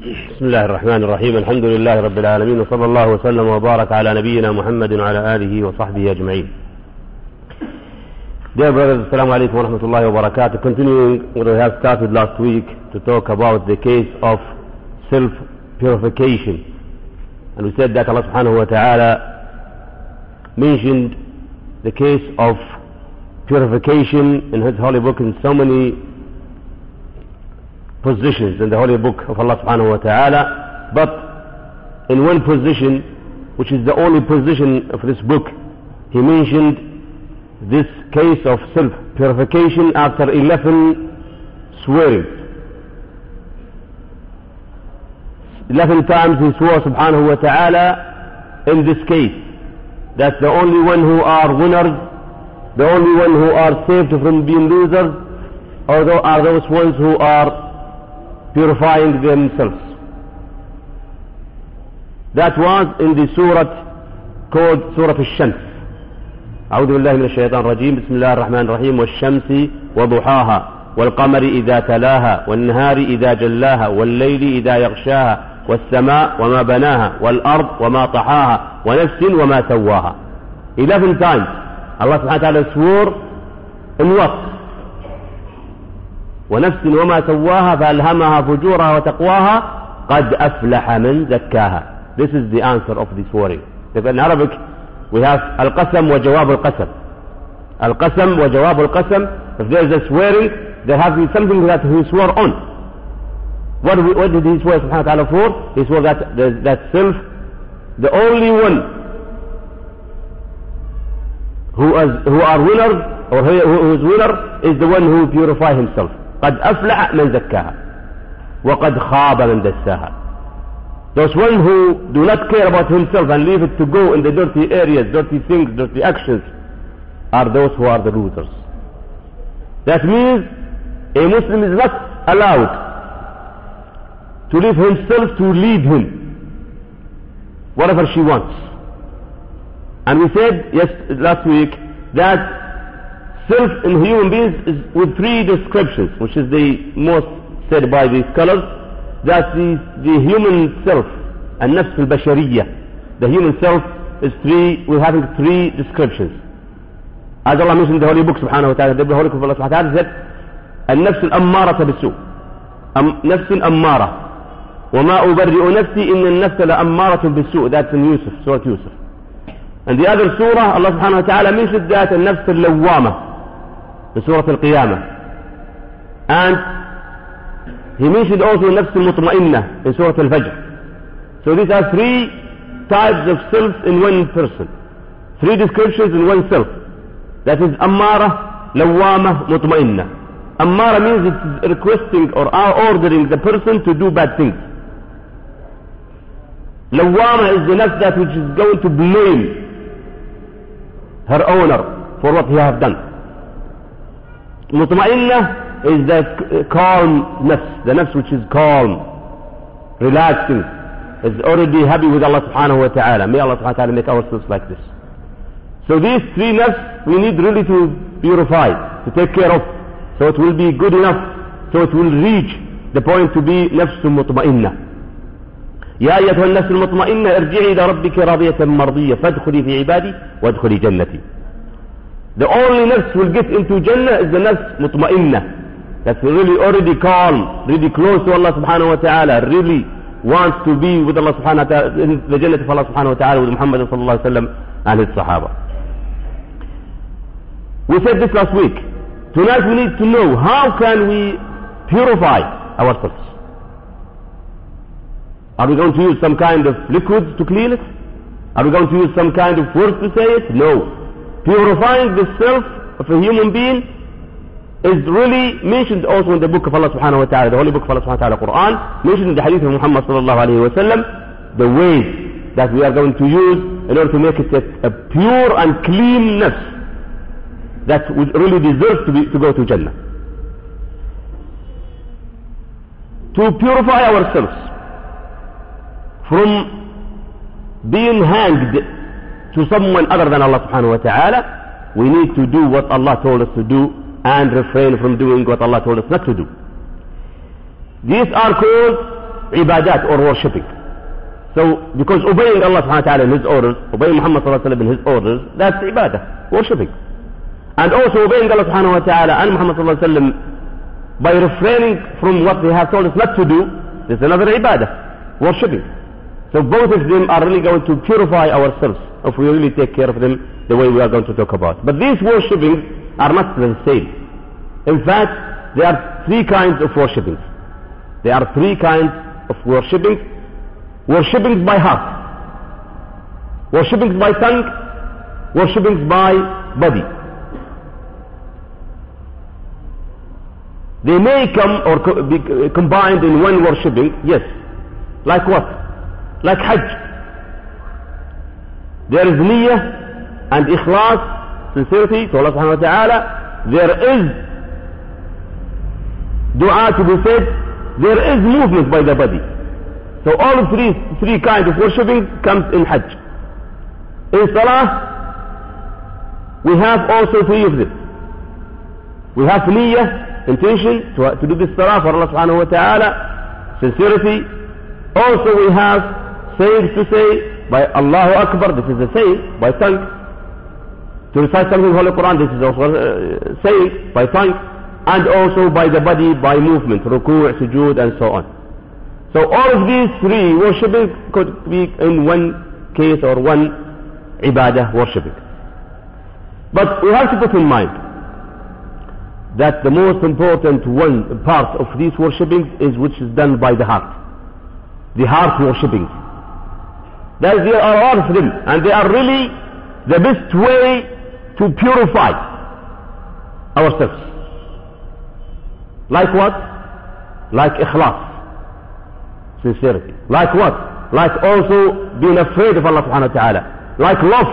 بسم الله الرحمن الرحيم الحمد لله رب العالمين وصلى الله وسلم وبارك على نبينا محمد وعلى آله وصحبه أجمعين Dear brothers, Assalamu alaikum wa rahmatullahi wa barakatuh. Continuing what we have started last week to talk about the case of self-purification. And we said that Allah subhanahu wa ta'ala mentioned the case of purification in His holy book in so many positions in the holy book of Allah subhanahu wa ta'ala. But in one position, which is the only position of this book, He mentioned this case of self-purification after 11 swearing. 11 times he swore subhanahu wa ta'ala in this case. that the only one who are winners, the only one who are saved from being losers, are those ones who are purifying themselves. That was in the surah called Surah Al-Shams. أعوذ بالله من الشيطان الرجيم. بسم الله الرحمن الرحيم. والشمس وضحاها والقمر إذا تلاها والنهار إذا جلاها والليل إذا يغشاها والسماء وما بناها والأرض وما طحاها ونفس وما سواها. 11 times. Allah سبحانه وتعالى swore in what? ونفس وما سواها فألهمها فجورها وتقواها قد أفلح من زكاها This is the answer of the swearing. In Arabic, we have القسم وجواب القسم. القسم وجواب القسم. If there is a swearing, there has to be something that he swore on. What, what did he swear subhanahu wa ta'ala for? He swore that, that self, the only one who, is, who are winners, or who is winner, is the one who purify himself. قد أفلح من زكاها وقد خاب من دساها Those one who do not care about himself and leave it to go in the dirty areas, dirty things, dirty actions, are those who are the losers. That means a Muslim is not allowed to leave himself to lead him whatever she wants. And we said yes last week that self in human beings is with three descriptions, which is the most said by the scholars that the, the human self, النفس البشرية, the human self is three, we're having three descriptions. As Allah mentioned in the Holy Book subhanahu wa ta'ala, the Holy Book of Allah subhanahu wa ta'ala said, النفس الأمارة بالسوء أم نفس أمارة وما أبرئ نفسي إن النفس لأمارة بالسوء that's in Yusuf, Surah Yusuf and the other surah Allah subhanahu wa ta'ala mentioned that النفس اللوامة in Surah Al-Qiyamah and he mentioned also نفس المطمئنة in Surah Al-Fajr. So these are three types of self in one person. Three descriptions in one self. That is Ammara, Lawama, Mutmainna. Ammara means it's requesting or ordering the person to do bad things. Lawama is the nafs that which is going to blame her owner for what he has done. Mutmainna is the calm nafs, the nafs which is calm, relaxing, is already happy with Allah subhanahu wa ta'ala. May Allah subhanahu wa ta'ala make ourselves like this. So these three nafs we need really to purify, to take care of, so it will be good enough, so it will reach the point to be نفس مطمئنة. يا أيتها النفس المطمئنة ارجعي إلى ربك راضية مرضية فادخلي في عبادي وادخلي جنتي. The only nafs will get into Jannah is the nafs mutmainna. That's really already calm, really close to Allah subhanahu wa ta'ala, really wants to be with Allah subhanahu wa ta'ala, in the Jannah of Allah subhanahu wa ta'ala with Muhammad sallallahu alayhi wa sallam and his Sahaba. We said this last week. Tonight we need to know how can we purify ourselves. Are we going to use some kind of liquid to clean it? Are we going to use some kind of words to say it? No. Purifying the self of a human being is really mentioned also in the book of Allah subhanahu wa ta'ala, the holy book of Allah subhanahu wa ta'ala, Quran, mentioned in the hadith of Muhammad sallallahu alayhi wa sallam, the ways that we are going to use in order to make it a, pure and clean nafs that would really deserve to, be, to go to Jannah. To purify ourselves from being hanged to someone other than Allah subhanahu wa ta'ala, we need to do what Allah told us to do and refrain from doing what Allah told us not to do. These are called ibadat or worshipping. So, because obeying Allah subhanahu wa ta'ala in His orders, obeying Muhammad sallallahu alayhi wa sallam in His orders, that's ibadah, worshipping. And also obeying Allah subhanahu wa ta'ala and Muhammad sallallahu alayhi wa sallam by refraining from what they have told us not to do, is another ibadah, worshipping. So both of them are really going to purify ourselves if we really take care of them the way we are going to talk about. But these worshipping are not the same. In fact, there are three kinds of worshipping. There are three kinds of worshipping. Worshipping by heart. Worshipping by tongue. Worshipping by body. They may come or be uh, combined in one worshipping, yes. Like what? Like Hajj. There is niyyah and ikhlas, sincerity to Allah subhanahu wa ta'ala. There is dua to be said. There is movement by the body. So all three, three kinds of worshipping comes in Hajj. In Salah, we have also three of them. We have niyyah, intention to, to do this salah for Allah subhanahu wa ta'ala, sincerity. Also we have sayings to say by Allahu Akbar, this is a saying, by tongue. To recite something in the Quran, this is also a saying, by tongue. And also by the body, by movement, ruku', sujood and so on. So all of these three worshipping could be in one case or one ibadah worshipping. But we have to put in mind that the most important one part of these worshipping is which is done by the heart. The heart worshipping. That there are them, and they are really the best way to purify ourselves. Like what? Like ikhlas. Sincerity. Like what? Like also being afraid of Allah subhanahu wa ta'ala. Like love.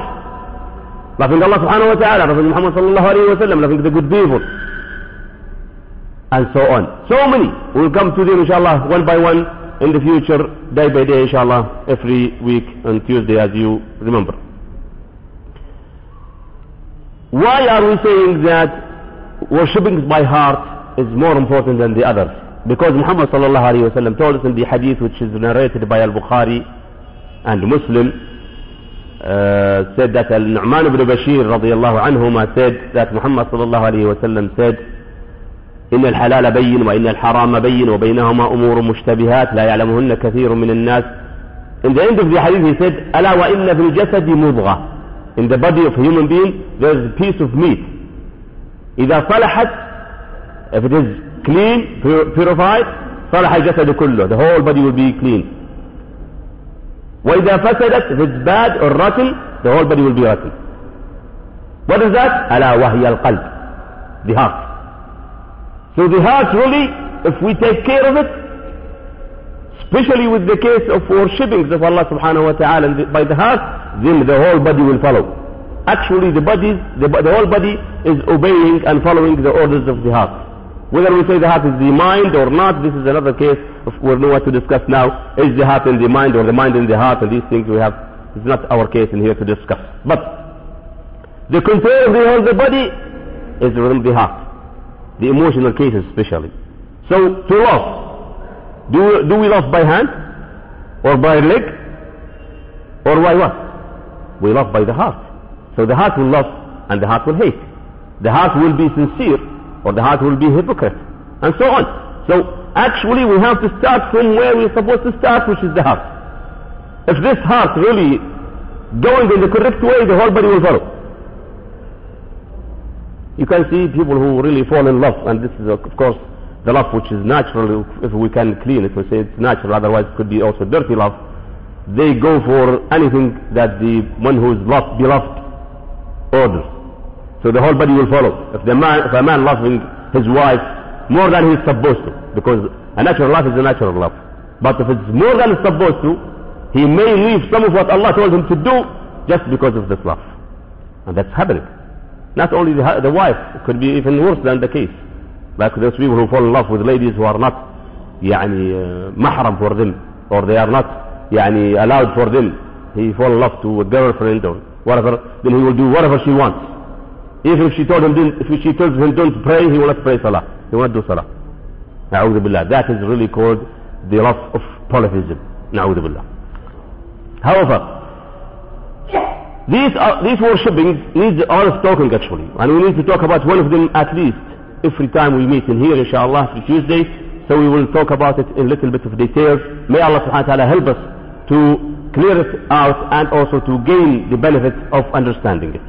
Loving Allah subhanahu wa ta'ala, loving Muhammad sallallahu alayhi wa sallam, loving the good people and so on. So many. We'll come to them inshallah one by one in the future, day by day inshallah, every week on Tuesday as you remember. Why are we saying that worshipping by heart is more important than the others? Because Muhammad sallallahu alayhi wa told us in the hadith which is narrated by Al-Bukhari and Muslim, uh, said that Al-Nu'man ibn Bashir radiallahu anhuma said that Muhammad sallallahu alayhi wa said إن الحلال بين وإن الحرام بين وبينهما أمور مشتبهات لا يعلمهن كثير من الناس In the end of the hadith he said ألا وإن في الجسد مضغة In the body of human being there is a piece of meat إذا صلحت if it is clean purified صلح الجسد كله the whole body will be clean وإذا فسدت if it's bad or rotten the whole body will be rotten what is that ألا وهي القلب the heart So the heart really, if we take care of it, especially with the case of worshipping of Allah subhanahu wa ta'ala by the heart, then the whole body will follow. Actually the body, the, the whole body is obeying and following the orders of the heart. Whether we say the heart is the mind or not, this is another case of know what to discuss now. Is the heart in the mind or the mind in the heart and these things we have, it's not our case in here to discuss. But the control of the whole the body is within the heart the emotional cases especially. So to love, do, do we love by hand or by leg or by what? We love by the heart. So the heart will love and the heart will hate. The heart will be sincere or the heart will be hypocrite and so on. So actually we have to start from where we're supposed to start which is the heart. If this heart really going in the correct way the whole body will follow. You can see people who really fall in love, and this is of course the love which is natural, if we can clean it, we say it's natural, otherwise it could be also dirty love. They go for anything that the one who is loved, beloved orders. So the whole body will follow. If the man, if a man loving his wife more than he's supposed to, because a natural love is a natural love. But if it's more than he's supposed to, he may leave some of what Allah told him to do just because of this love. And that's happening. Not only the, the wife, it could be even worse than the case. Like those people who fall in love with ladies who are not يعني uh, mahram for them or they are not يعني allowed for them. He fall in love to a girlfriend or whatever, then he will do whatever she wants. Even if she told him, if she tells him don't pray, he will not pray salah. He will not do salah. أعوذ بالله. That is really called the love of polytheism. Na'udhu billah. However, these, are, these worshippings need honest talking actually. And we need to talk about one of them at least every time we meet in here inshallah every Tuesday. So we will talk about it in a little bit of details. May Allah subhanahu wa ta'ala help us to clear it out and also to gain the benefit of understanding it.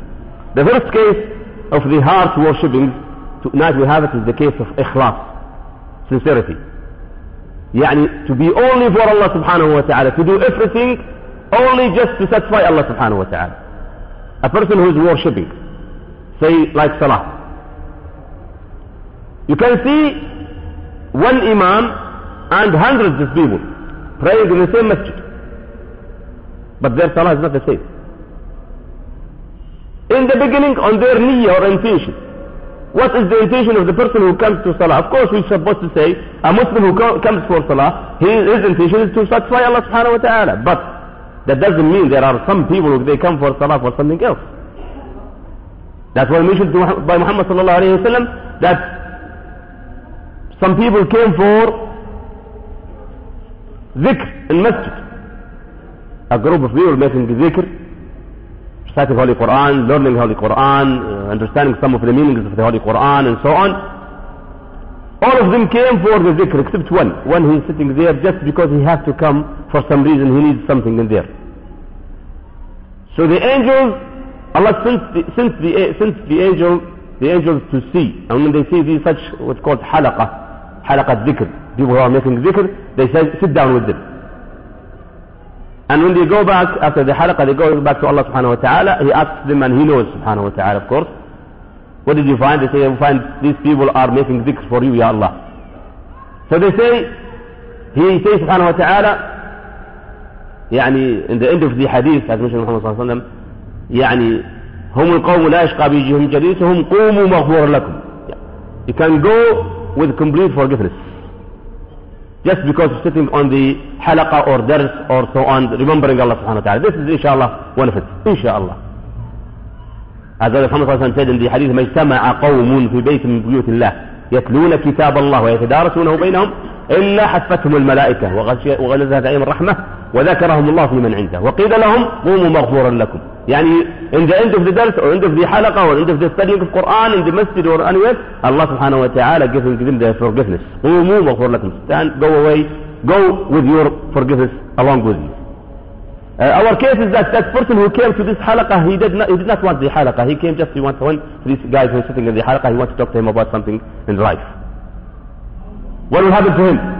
The first case of the heart worshipping, tonight we have it is the case of ikhlas, sincerity. يعني to be only for Allah subhanahu wa ta'ala, to do everything only just to satisfy Allah subhanahu wa ta'ala. A person who is worshipping, say like Salah. You can see one Imam and hundreds of people praying in the same masjid. But their Salah is not the same. In the beginning on their niyyah or intention. What is the intention of the person who comes to Salah? Of course we're supposed to say a Muslim who comes for Salah, his intention is to satisfy Allah subhanahu wa ta'ala. But that doesn't mean there are some people who they come for salah for something else. That's why mentioned by Muhammad sallallahu alayhi wa sallam that some people came for dhikr in masjid. A group of people making dhikr, reciting Holy Quran, learning Holy Quran, uh, understanding some of the meanings of the Holy Quran and so on. All of them came for the dhikr except one. One who is sitting there just because he has to come for some reason he needs something in there. So the angels, Allah sent the, sent the, sent the angel, the angels to see. And when they see these such what's called halaqa, halaqa dhikr, people who are making dhikr, they say, sit down with them. And when they go back, after the halaqa, they go back to Allah subhanahu wa ta'ala, He asks them and He knows subhanahu wa ta'ala, of course. What did you find? They say, we find these people are making dhikr for you, Ya Allah. So they say, He says subhanahu wa ta'ala, يعني in the end of the hadith as mentioned Muhammad صلى الله عليه وسلم يعني هم القوم لا يشقى بيجيهم جليسهم قوموا مغفور لكم you can go with complete forgiveness just because of sitting on the halaqa or dars or so on remembering Allah subhanahu wa ta'ala this is inshallah one of it inshallah هذا خمسة سنتين في حديث ما اجتمع قوم في بيت من بيوت الله يتلون كتاب الله ويتدارسونه بينهم إلا حفتهم الملائكة وغلزها دائما الرحمة وذكرهم الله في من عنده. وقيل لهم قوموا مغفورا لكم. يعني إن جاء عنده في درس أو عنده في حلقة أو عنده في في القرآن عنده مسجد ورآن الله سبحانه وتعالى قفن قدم ده فرقفنس قوموا مغفور لكم. قوموا وي قوموا with your forgiveness along with you. Uh, our case is that that person who came to this halaqa he did not, he did not want the halaqa he came just he wanted one these guys who sitting in the halaqa he wanted to talk to him about something in life what will happen to him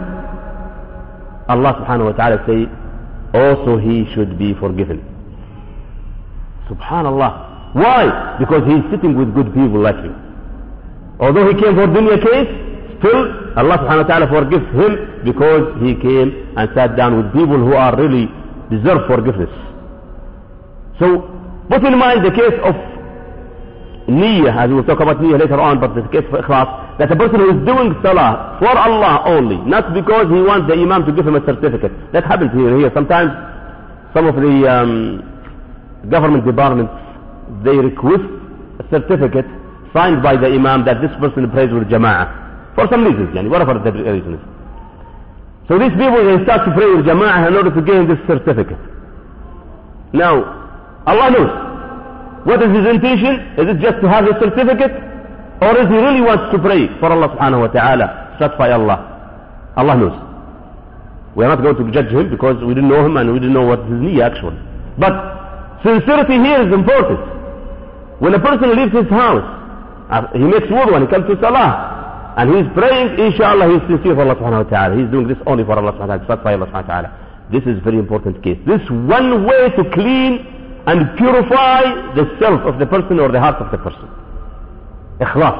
Allah subhanahu wa ta'ala say also he should be forgiven. Subhanallah. Why? Because he is sitting with good people like you. Although he came for dunya case, still Allah subhanahu wa ta'ala forgives him because he came and sat down with people who are really deserve forgiveness. So put in mind the case of niyyah, as we will talk about niyyah later on, but the case of ikhlas, that a person who is doing salah for Allah only, not because he wants the imam to give him a certificate. That happens here here. Sometimes some of the um, government departments, they request a certificate signed by the imam that this person prays with jama'ah. For some reasons, yani, whatever the reason is. So these people, they start to pray with jama'ah in order to gain this certificate. Now, Allah knows. What is his intention? Is it just to have his certificate? Or is he really wants to pray for Allah subhanahu wa ta'ala, satisfy Allah? Allah knows. We are not going to judge him because we didn't know him and we didn't know what his niyyah actually. But sincerity here is important. When a person leaves his house, uh, he makes wudu and he comes to salah, and he is praying, inshallah he is sincere for Allah subhanahu wa ta'ala. He is doing this only for Allah subhanahu wa ta'ala, satisfy Allah subhanahu wa ta'ala. This is very important case. This one way to clean and purify the self of the person or the heart of the person. إخلاص.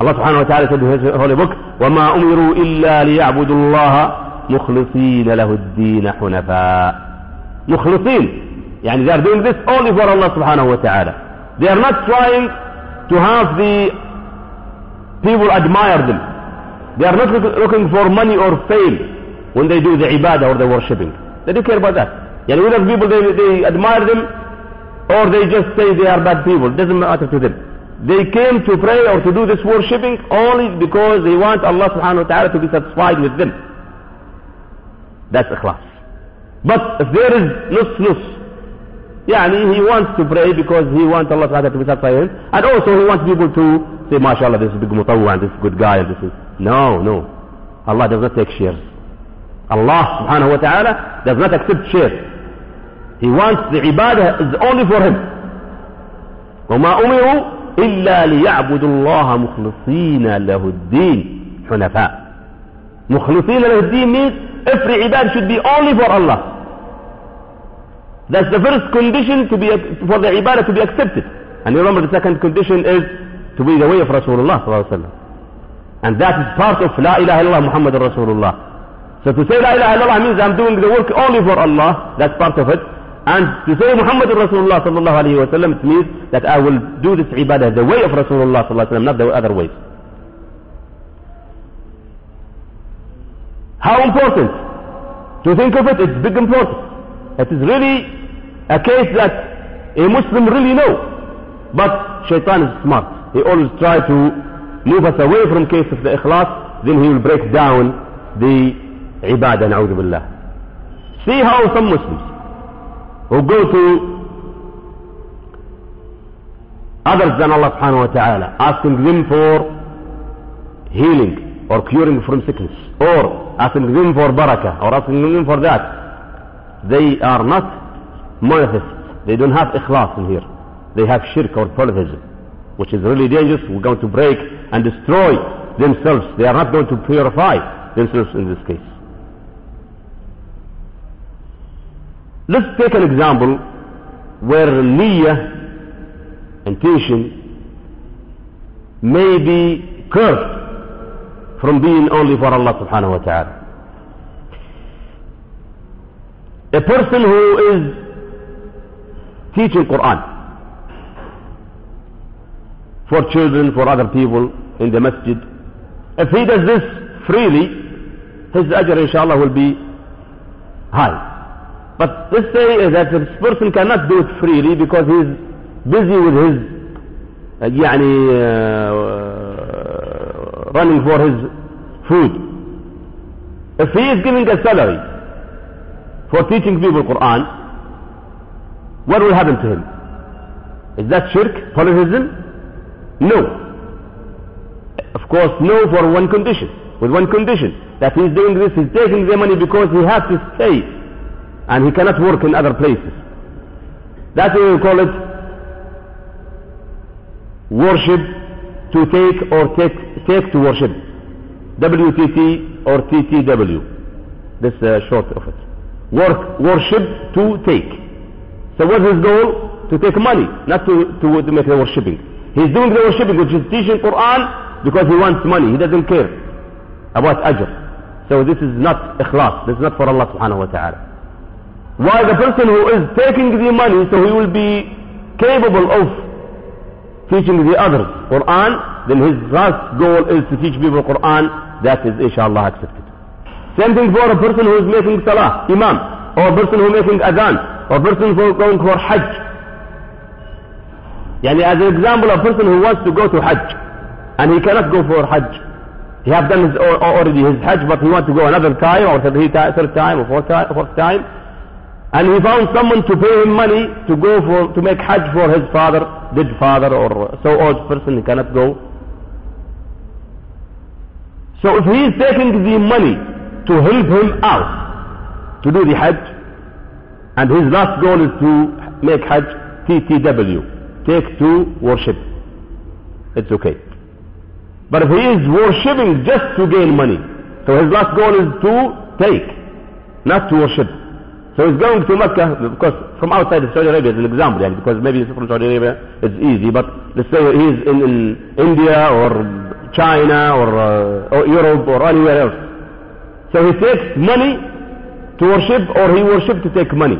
Allah subhanahu wa ta'ala said in his holy book, وَمَا أُمِرُوا إِلَّا لِيَعْبُدُوا اللَّهَ مُخْلِصِينَ لَهُ الدِّينَ حُنَفَاء مخلصين يعني they are doing this only for Allah subhanahu wa ta'ala. They are not trying to have the people admire them. They are not looking for money or fame when they do the ibadah or the worshipping. They don't care about that. Yani whether people they, they admire them or they just say they are bad people. It doesn't matter to them. They came to pray or to do this worshipping only because they want Allah subhanahu wa ta'ala to be satisfied with them. That's ikhlas. But if there is nus nus, yani he wants to pray because he wants Allah Ta'ala to be satisfied him, and also he wants people to say, MashaAllah, this is big mutawwa and this is good guy and this is... No, no. Allah does not take shares. Allah subhanahu wa ta'ala does not accept shares. He wants the ibadah is only for him. وما أمروا إلا ليعبدوا الله مخلصين له الدين حنفاء مخلصين له الدين means every ibadah should be only for Allah that's the first condition to be for the ibadah to be accepted and remember the second condition is to be the way of Rasulullah and that is part of La ilaha illallah Muhammad Rasulullah so to say La ilaha illallah means I'm doing the work only for Allah that's part of it and to say Muhammad Rasulullah sallallahu alayhi wa sallam, it means that I will do this ibadah the way of Rasulullah sallallahu alayhi wa sallam, not the other ways. How important? To think of it, it's big important. It is really a case that a Muslim really know. But shaitan is smart. He always try to move us away from case of the ikhlas, then he will break down the ibadah, na'udhu billah. See how some Muslims, who go to others than Allah subhanahu wa ta'ala, asking them for healing or curing from sickness, or asking them for barakah, or asking them for that. They are not monotheists. They don't have ikhlas in here. They have shirk or polytheism, which is really dangerous. We're going to break and destroy themselves. They are not going to purify themselves in this case. Let's take an example where niyyah, and intention, may be cursed from being only for Allah subhanahu wa ta'ala. A person who is teaching Quran for children, for other people in the masjid, if he does this freely, his ajr inshallah will be high. But let's say that this person cannot do it freely because he is busy with his uh, يعني, uh, running for his food. If he is giving a salary for teaching people Quran, what will happen to him? Is that shirk, polytheism? No. Of course, no for one condition. With one condition. That he is doing this, he's taking the money because he has to stay and he cannot work in other places. That's why we call it worship to take or take, take to worship. WTT or TTW. Is uh, short of it. Work, worship to take. So what is his goal? To take money, not to, to, to make the worshipping. He's doing the worshipping, which is teaching Quran because he wants money. He doesn't care about ajr. So this is not ikhlas. This is not for Allah subhanahu wa ta'ala. Why the person who is taking the money, so he will be capable of teaching the others Quran, then his last goal is to teach people Quran, that is inshallah accepted. Same thing for a person who is making salah, imam, or a person who is making adhan, or a person who is going for hajj. Yani as an example, a person who wants to go to hajj, and he cannot go for hajj. He have done his, already his hajj, but he wants to go another time, or third time, or fourth time, fourth time and he found someone to pay him money to go for to make hajj for his father, dead father or so old person, he cannot go. So if he is taking the money to help him out to do the hajj, and his last goal is to make hajj TTW, take to worship, it's okay. But if he is worshipping just to gain money, so his last goal is to take, not to worship. So he's going to Mecca because from outside Saudi Arabia is an example, yani, because maybe he's from Saudi Arabia it's easy, but let's say he's in, in India or China or, uh, or Europe or anywhere else. So he takes money to worship or he worship to take money.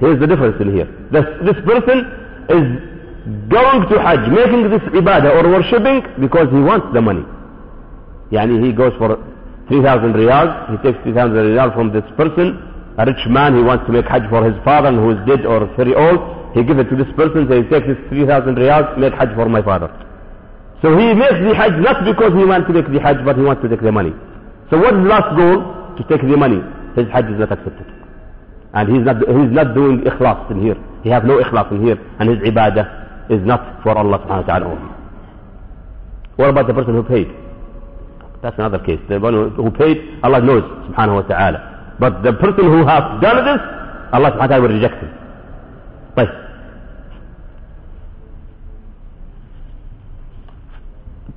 Here's the difference in here. This, this person is going to Hajj, making this ibadah or worshipping because he wants the money. Yani he goes for 3,000 riyals, he takes 3,000 riyals from this person a rich man, he wants to make hajj for his father who is dead or very old, he gives it to this person, so he takes this 3,000 riyals, make hajj for my father. So he makes the hajj not because he wants to make the hajj, but he wants to take the money. So what is the last goal? To take the money. His hajj is not accepted. And he's not, he's not doing ikhlas in here. He have no ikhlas in here. And his ibadah is not for Allah subhanahu wa ta'ala only. What about the person who paid? That's another case. The one who paid, Allah knows subhanahu wa ta'ala. But the person who has done this, Allah subhanahu wa ta'ala will reject him. Right.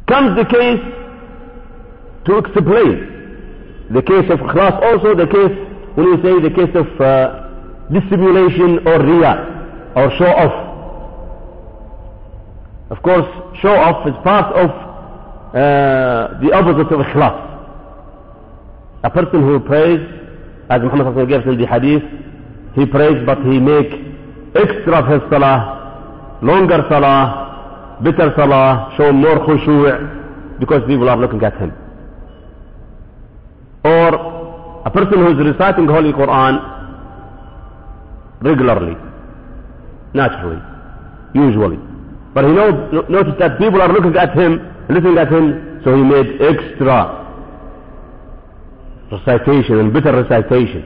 Comes the case to explain the case of ikhlas also the case when you say the case of uh, dissimulation or riya or show off. Of course show off is part of uh, the opposite of ikhlas a person who prays as Muhammad gives in the hadith he prays but he make extra of his salah longer salah better salah show more khushu' because people are looking at him or a person who is reciting Holy Quran regularly, naturally, usually. But he knows, noticed that people are looking at him, listening at him, so he made extra recitation and bitter recitation.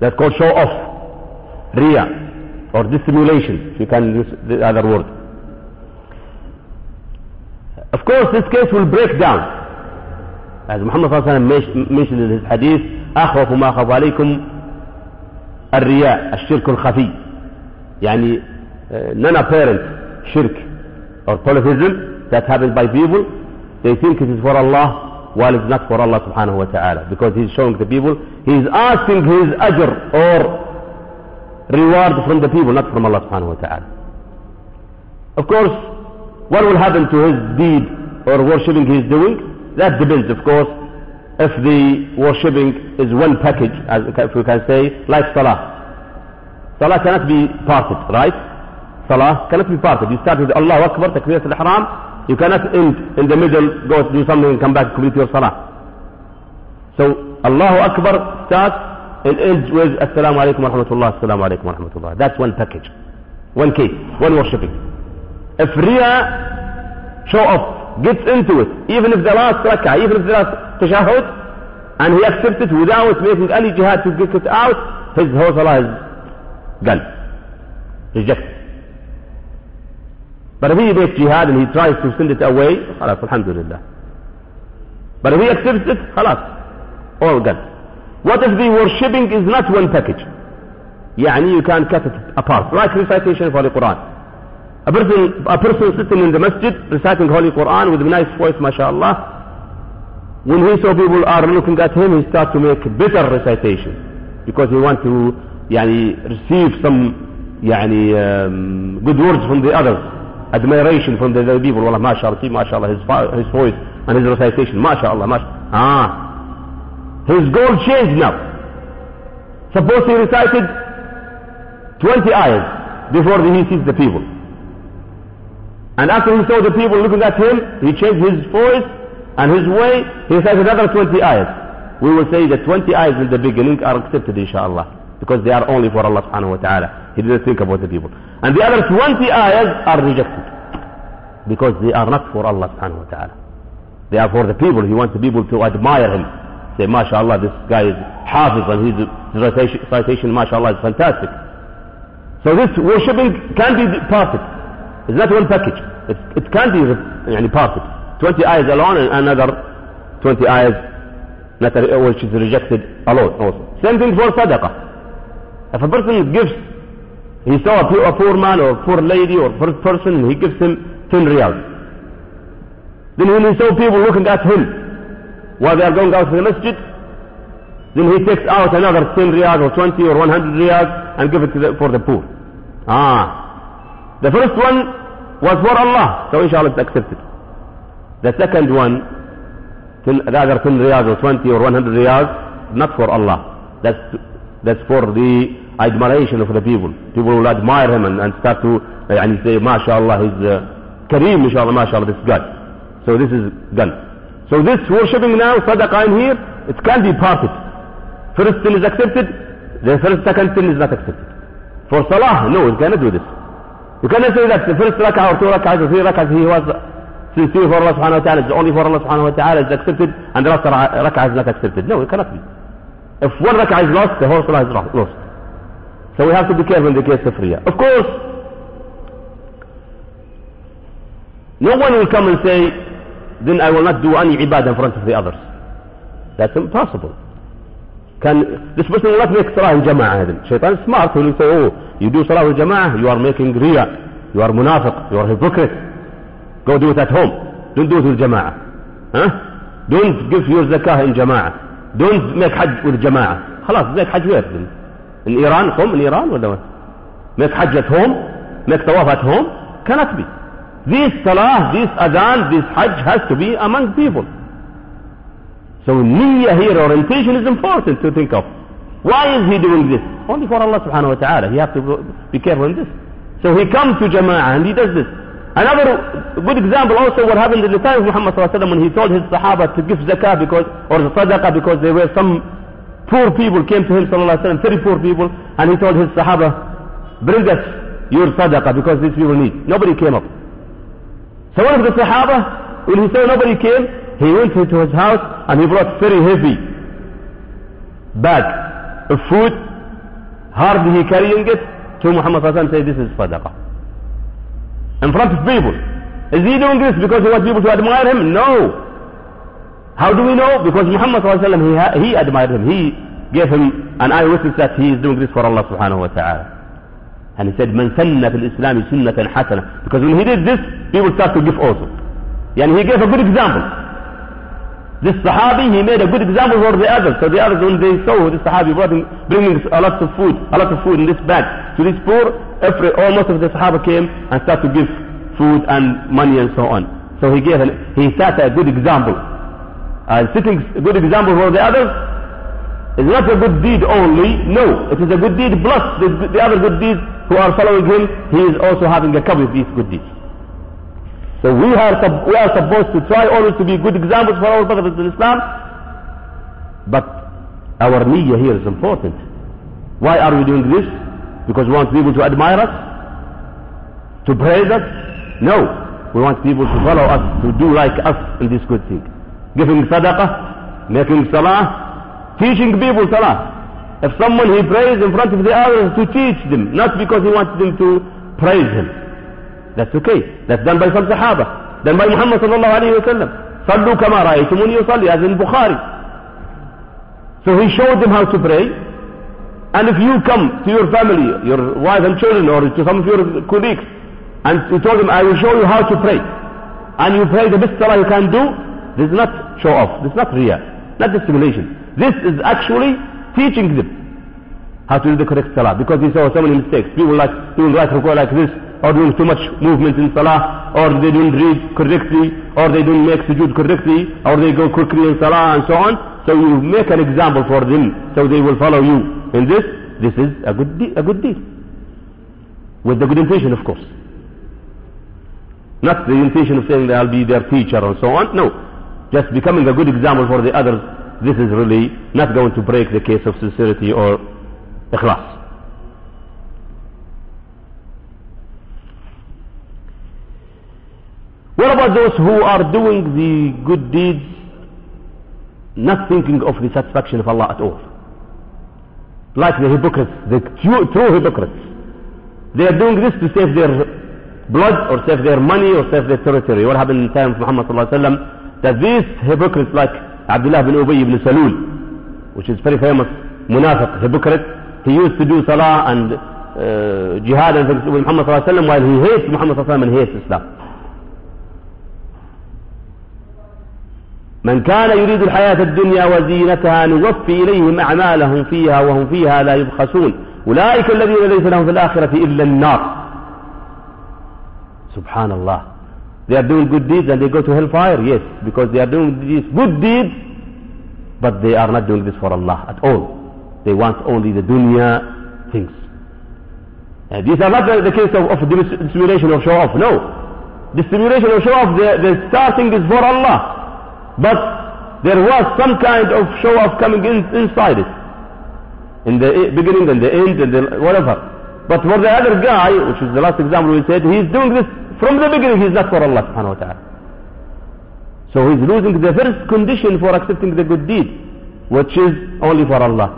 That's called show off, riya, or dissimulation, if you can use the other word. Of course, this case will break down Muhammad صلى الله عليه وسلم his hadith أخوف ما أخاف عليكم الرياء الشرك الخفي يعني non-apparent shirk or polytheism that happens by people they think it is for Allah while it's not for Allah subhanahu wa ta'ala because he's showing the people he's asking his ajr or reward from the people not from Allah subhanahu wa ta'ala of course what will happen to his deed or worshipping he's doing that depends, of course, if the worshipping is one package, as we can say, like Salah. Salah cannot be parted, right? Salah cannot be parted. You start with Allah Akbar, Takbirat al-Ihram, you cannot end in the middle, go do something and come back complete your Salah. So, Allahu Akbar starts and ends with Assalamu alaikum wa rahmatullah, Assalamu alaikum wa rahmatullah. That's one package. One case, one worshipping. If Riya show off gets into it, even if the last rak'ah, even if the last tashahud, and he accepts it without making any jihad to get it out, his whole salah is gone. Rejected. But if he makes jihad and he tries to send it away, خلاص alhamdulillah. But if he accepts it, خلاص, all gone. What if the worshipping is not one package? يعني you can cut it apart, like recitation for the Quran. A person, a person sitting in the masjid reciting Holy Quran with a nice voice, mashallah. When he saw people are looking at him, he starts to make better recitation because he wants to yani, receive some yani, um, good words from the others, admiration from the other people. Wallah, mashallah, see, mashallah, his, his voice and his recitation, mashallah, mashallah. Ah, his goal changed now. Suppose he recited 20 ayahs before he sees the people. And after he saw the people looking at him, he changed his voice and his way. He said another 20 ayahs. We will say that 20 ayahs in the beginning are accepted inshallah. Because they are only for Allah subhanahu wa ta'ala. He didn't think about the people. And the other 20 ayahs are rejected. Because they are not for Allah subhanahu wa ta'ala. They are for the people. He wants the people to admire him. Say, mashallah, this guy is hafiz and his recitation, mashallah, is fantastic. So this worshipping can be parted. It's not one package. It, it can be يعني parted. 20 ayahs alone and another 20 ayahs not, which is rejected alone also. Same thing for sadaqah. If a person gives, he saw a poor, a poor man or a poor lady or poor person, he gives him 10 riyals. Then when he saw people looking at him while they are going out to the masjid, then he takes out another 10 riyals or 20 or 100 riyals and give it the, for the poor. Ah, the first one was for Allah, so inshallah it's accepted. The second one, the other 10 riyals or 20 or 100 riyals, not for Allah. That's, that's for the admiration of the people. People will admire him and, and start to uh, and say, MashaAllah, he's uh, Kareem, inshallah, MashaAllah, this God. So this is done. So this worshipping now, sadaqah in here, it can be parted. First sin is accepted, the first second sin is not accepted. For salah, no, you cannot do this. You cannot say that the first rak'ah or two rak'ahs or three rak'ahs he was sincere for Allah subhanahu wa ta'ala, only for Allah subhanahu wa ta'ala, is accepted, and the last rak'ah is not accepted. No, it cannot be. If one rak'ah is lost, the whole salah is lost. So we have to be careful in the case of Riyah. Of course, no one will come and say, then I will not do any ibadah in front of the others. That's impossible. Can, this person will not make salah in jama'ah. Shaitan is smart, he will say, oh, you do salah in jama'ah, you are making riyah, you are munafiq, you are hypocrite. Go do it at home. Don't do it with jama'ah. Huh? Don't give your zakah in jama'ah. Don't make hajj with jama'ah. خلاص make hajj where then? In Iran, home in Iran ولا what? Make hajj at home, make tawaf at home, cannot be. This salah, this adhan, this hajj has to be among people. So niyyah here, orientation is important to think of. Why is he doing this? Only for Allah subhanahu wa ta'ala. He have to be careful in this. So he comes to jama'ah and he does this. Another good example also what happened in the time of Muhammad sallallahu when he told his sahaba to give zakah because, or the sadaqah because there were some poor people came to him sallallahu wasallam, very poor people, and he told his sahaba, bring us your sadaqah because these people need. Nobody came up. So one of the Sahaba, when he saw nobody came, he went into his house and he brought very heavy bag food, hardly he carrying it, to Muhammad Sallallahu say this is sadaqah. In front of people. Is he doing this because he wants people to admire him? No. How do we know? Because Muhammad Sallallahu he, he admired him. He gave him an eyewitness that he is doing this for Allah subhanahu wa ta'ala. And he said, من سن في الإسلام سنة حسنة. Because when he did this, people start to give also. And he gave a good example. This Sahabi, he made a good example for the others. So the others, when they saw this Sahabi bringing, bringing a lot of food, a lot of food in this bag to this poor, every, almost of the Sahaba came and started to give food and money and so on. So he gave, an, he set a good example. And setting a good example for the others is not a good deed only. No, it is a good deed plus the, the other good deeds who are following him, he is also having a cup of these good deeds. So we are, we are supposed to try always to be good examples for our brothers in Islam. But our niyyah here is important. Why are we doing this? Because we want people to admire us? To praise us? No. We want people to follow us, to do like us in this good thing. Giving sadaqah, making salah, teaching people salah. If someone he prays in front of the others to teach them, not because he wants them to praise him. That's okay. That's done by some Sahaba. Done by Muhammad sallallahu alayhi wa sallam. Sallu kama ra'aytumuni yusalli as in Bukhari. So he showed them how to pray. And if you come to your family, your wife and children or to some of your colleagues and you told them, I will show you how to pray. And you pray the best salah you can do, this is not show off. This is not riyah. Not dissimulation. This is actually teaching them how to do the correct salah because he saw so many mistakes. People like people write like this, or doing too much movement in salah, or they don't read correctly, or they don't make sujood correctly, or they go quickly in salah and so on. So you make an example for them, so they will follow you in this. This is a good a good deed. With the good intention, of course. Not the intention of saying that I'll be their teacher and so on. No. Just becoming a good example for the others this is really not going to break the case of sincerity or ikhlas. What about those who are doing the good deeds not thinking of the satisfaction of Allah at all? Like the hypocrites, the true, true hypocrites. They are doing this to save their blood or save their money or save their territory. What happened in the time of Muhammad wasallam? That these hypocrites like Abdullah bin Ubay ibn Salul, which is very famous munafiq, hypocrite. He used to do salah and uh, jihad and things with Muhammad sallallahu wasallam while he hates Muhammad sallallahu wasallam and hates Islam. من كان يريد الحياة الدنيا وزينتها نوفي إليهم أعمالهم فيها وهم فيها لا يبخسون أولئك الذين ليس لهم في الآخرة إلا النار سبحان الله They are doing good deeds and they go to hellfire? Yes, because they are doing these good deeds, but they are not doing this for Allah at all. They want only the dunya things. And these are not the, the case of, of dissimulation or show off. No. Dissimulation or show off, the, the starting is for Allah. But there was some kind of show of coming in, inside it. In the beginning and the end and the whatever. But for the other guy, which is the last example we said, he's doing this from the beginning he's not for Allah subhanahu wa ta'ala. So he's losing the first condition for accepting the good deed. which is only for Allah.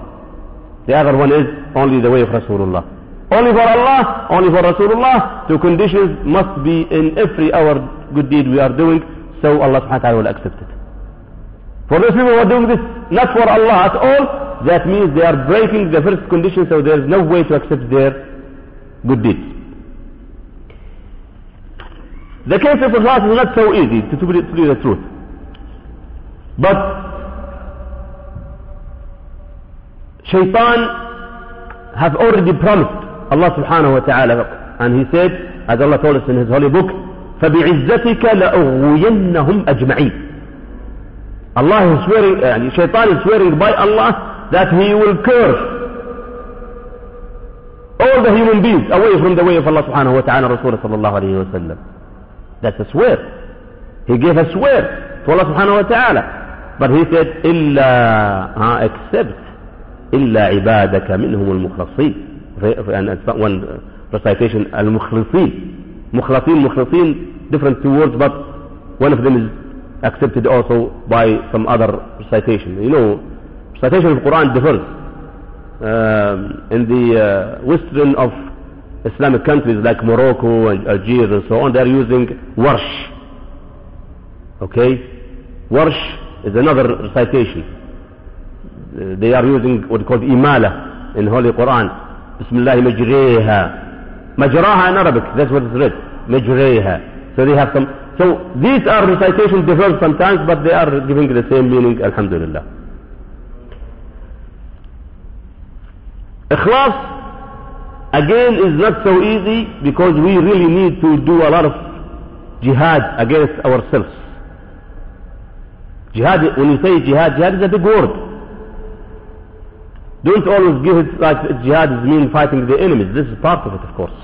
The other one is only the way of Rasulullah. Only for Allah, only for Rasulullah, the conditions must be in every our good deed we are doing, so Allah subhanahu wa ta'ala will accept it. For those people who are doing this not for Allah at all, that means they are breaking the first condition, so there is no way to accept their good deeds. The case of Ikhlas is not so easy, to tell you the truth. But Shaitan has already promised Allah subhanahu wa ta'ala and he said as Allah told us in his holy book فبعزتك لأغوينهم أجمعين Allah is swearing يعني Shaitan is swearing by Allah that he will curse all the human beings away from the way of Allah subhanahu wa ta'ala Rasulullah sallallahu alayhi wa sallam that's a swear he gave a swear to Allah subhanahu wa ta'ala but he said إلا uh, except إلا عبادك منهم المخلصين one recitation المخلصين مخلصين مخلصين different two words but one of them is accepted also by some other recitation. You know, recitation of Quran differs. Um, in the uh, western of Islamic countries like Morocco and Algiers and so on, they are using warsh. Okay? Warsh is another recitation. They are using what is called imala in Holy Quran. Bismillah majreha. Majraha in Arabic, that's what is read. Majreha. So they have some so these are recitations different sometimes but they are giving the same meaning alhamdulillah ikhlas again is not so easy because we really need to do a lot of jihad against ourselves jihad when you say jihad jihad is a big word Don't always give it like jihad is mean fighting the enemies. This is part of it, of course.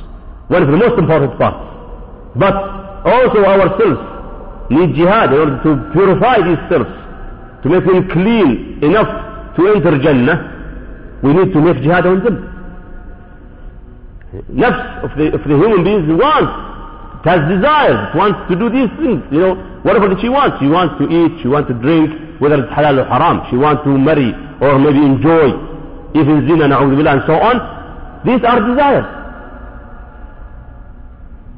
One of the most important parts. But also ourselves need jihad in order to purify these selves, to make them clean enough to enter Jannah. We need to make jihad on them. Nafs of the, of the human beings wants, has desires, wants to do these things. You know, whatever that she wants. She wants to eat, she wants to drink, whether it's halal or haram. She wants to marry or maybe enjoy even zina, na'udhu billah, and so on. These are desires.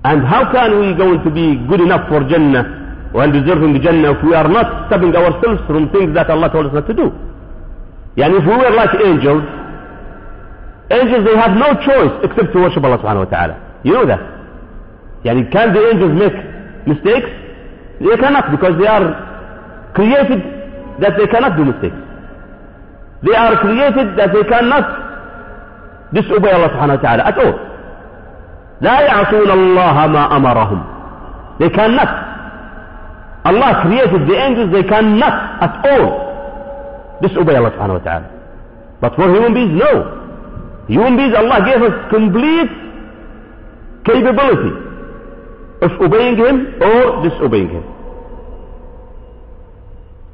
And how can we going to be good enough for Jannah and deserving Jannah if we are not stopping ourselves from things that Allah told us not to do? Yani if we were like angels, angels they have no choice except to worship Allah subhanahu wa ta'ala. You know that. Yani can the angels make mistakes? They cannot because they are created that they cannot do mistakes. They are created that they cannot disobey Allah subhanahu wa ta'ala at all. لا يعصون الله ما أمرهم. They cannot. Allah created the angels, they cannot at all disobey Allah subhanahu wa ta'ala. But for human beings, no. Human beings, Allah gave us complete capability of obeying Him or disobeying Him.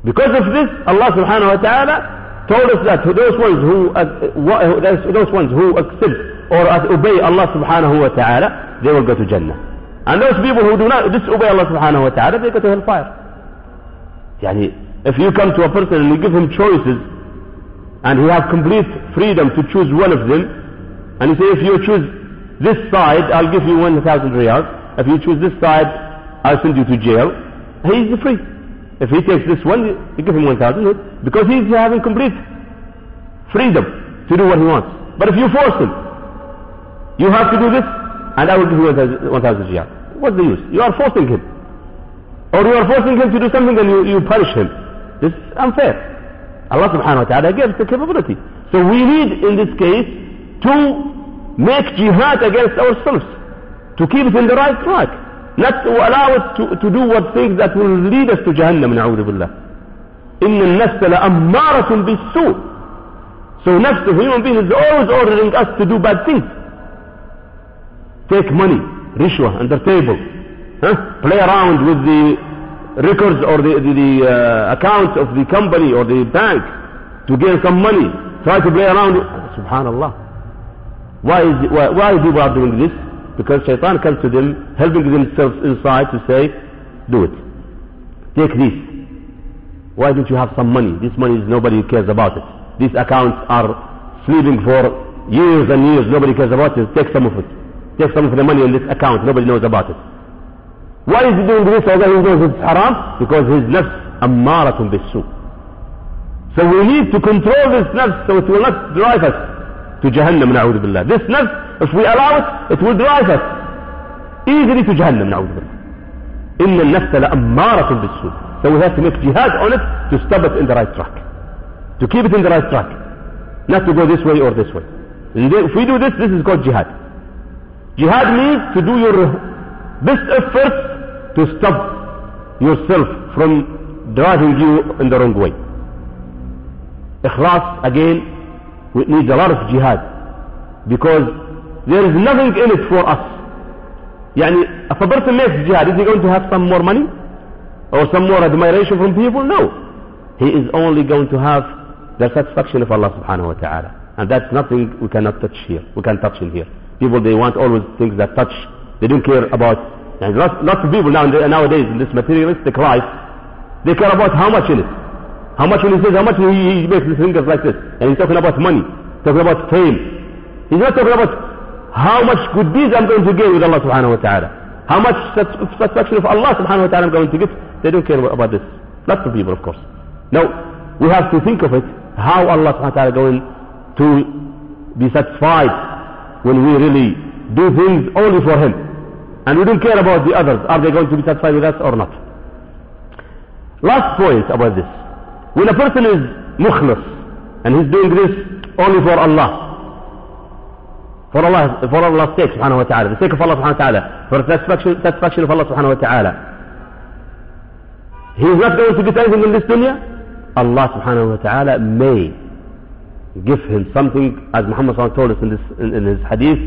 Because of this, Allah subhanahu wa ta'ala told us that those ones who uh, those ones who accept or obey Allah subhanahu wa ta'ala, they will go to Jannah. And those people who do not disobey Allah subhanahu wa ta'ala, they go to hellfire. Yani, if you come to a person and you give him choices, and he has complete freedom to choose one of them, and you say, if you choose this side, I'll give you 1,000 riyals. If you choose this side, I'll send you to jail. He is free. If he takes this one, you give him 1,000 because he's having complete freedom to do what he wants. But if you force him, you have to do this, and I will give you 1,000 riyal. What's the use? You are forcing him. Or you are forcing him to do something and you, you punish him. This is unfair. Allah subhanahu wa ta'ala gives the capability. So we need, in this case, to make jihad against ourselves, to keep it in the right track. not to allow us to, to do what things that will lead us to Jahannam, na'udhu billah. إن النفس لأمارة بالسوء. So nafs, the human being, is always ordering us to do bad things. Take money, rishwa, under table. Huh? Play around with the records or the, the, the uh, accounts of the company or the bank to gain some money. Try to play around. Subhanallah. Why, is, why, why people are doing this? Because shaitan comes to them, helping themselves inside to say, do it. Take this. Why don't you have some money? This money is nobody cares about it. These accounts are sleeping for years and years. Nobody cares about it. Take some of it. Take some of the money in this account. Nobody knows about it. Why is he doing this although he knows it's haram? Because his nafs ammaratun bisu. So we need to control this nafs so it will not drive us to Jahannam, na'udhu billah. This nafs, if we allow it, it will drive us easily to Jahannam, na'udhu billah. إن النفس لأمارة بالسوء. So we have to make jihad on it to stop it in the right track. To keep it in the right track. Not to go this way or this way. If we do this, this is called jihad. Jihad means to do your best efforts to stop yourself from driving you in the wrong way. Ikhlas, again, we need a lot of jihad. Because there is nothing in it for us. Yani, if a person makes jihad, is he going to have some more money? Or some more admiration from people? No. He is only going to have the satisfaction of Allah subhanahu wa ta'ala. And that's nothing we cannot touch here. We can touch in here. People, they want always things that touch. They don't care about, and lots, lots of people now, nowadays in this materialistic life, they care about how much in it. How much when he says, how much he, he makes his fingers like this. And he's talking about money, talking about fame. He's not talking about how much good deeds I'm going to gain with Allah subhanahu wa ta'ala. How much satisfaction of Allah subhanahu wa ta'ala I'm going to get. They don't care about this. Lots of people, of course. Now, we have to think of it, how Allah subhanahu wa ta'ala going to be satisfied when we really do things only for Him. And we don't care about the others. Are they going to be satisfied with us or not? Last point about this. When a person is mukhlas and he's doing this only for Allah, for Allah, for Allah's sake subhanahu wa ta'ala, the sake of Allah subhanahu wa ta'ala, for the satisfaction, satisfaction of Allah subhanahu wa ta'ala, he is not going to get anything in this dunya, Allah subhanahu wa ta'ala may give him something, as Muhammad sallallahu told us in, this, in, in his hadith,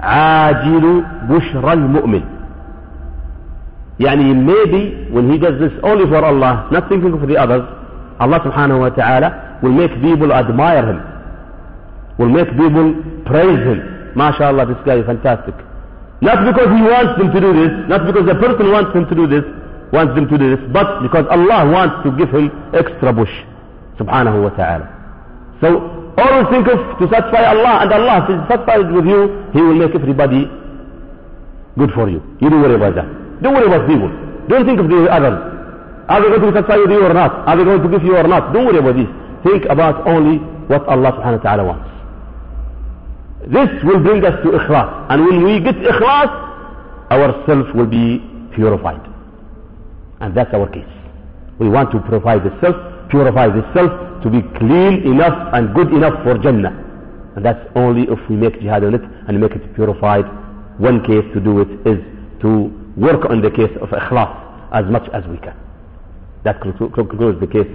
عاجل بشرى المؤمن يعني maybe when he does this only for Allah, not thinking of the others, Allah subhanahu wa ta'ala will make people admire him. Will make people praise him. MashaAllah, this guy is fantastic. Not because he wants them to do this, not because the person wants him to do this, wants them to do this, but because Allah wants to give him extra bush. Subhanahu wa ta'ala. So, always think of to satisfy Allah, and Allah is satisfied with you, He will make everybody good for you. You don't worry about that. Don't worry about people. Don't think of the others. Are they going to satisfy with you or not? Are they going to give you or not? Don't worry about this. Think about only what Allah subhanahu wa ta'ala wants. This will bring us to ikhlas. And when we get ikhlas, our self will be purified. And that's our case. We want to provide the self, purify the self to be clean enough and good enough for Jannah. And that's only if we make jihad on it and make it purified. One case to do it is to work on the case of ikhlas as much as we can. That concludes the case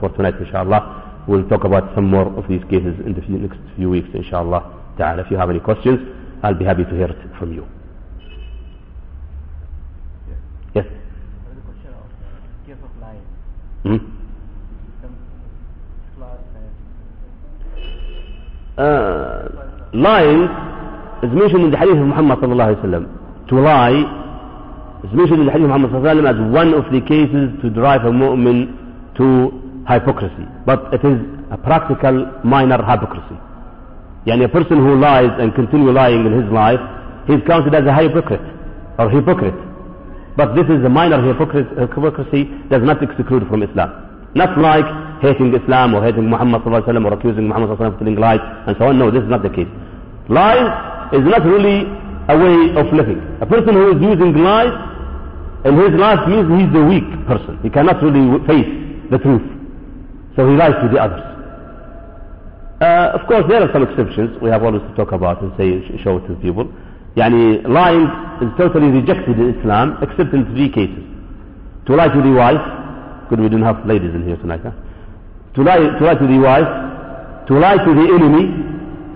for tonight, inshallah. We'll talk about some more of these cases in the few, next few weeks, inshallah. Ta'ala. If you have any questions, I'll be happy to hear it from you. Yes? Hmm? Uh, lying is mentioned in the hadith of Muhammad sallallahu alaihi wasallam. To lie It's mentioned in the Hadith of Muhammad as one of the cases to drive a mu'min to hypocrisy. But it is a practical minor hypocrisy. Yani a person who lies and continue lying in his life, he is counted as a hypocrite or hypocrite. But this is a minor hypocrisy does not exclude from Islam. Not like hating Islam or hating Muhammad or accusing Muhammad of telling lies and so on. No, this is not the case. Lies is not really a way of living. A person who is using lies in his life means he's a weak person. He cannot really face the truth. So he lies to the others. Uh, of course, there are some exceptions we have always to talk about and say, show it to people. Yani, lying is totally rejected in Islam except in three cases. To lie to the wife, because we don't have ladies in here tonight, huh? To lie, to lie to the wife, to lie to the enemy,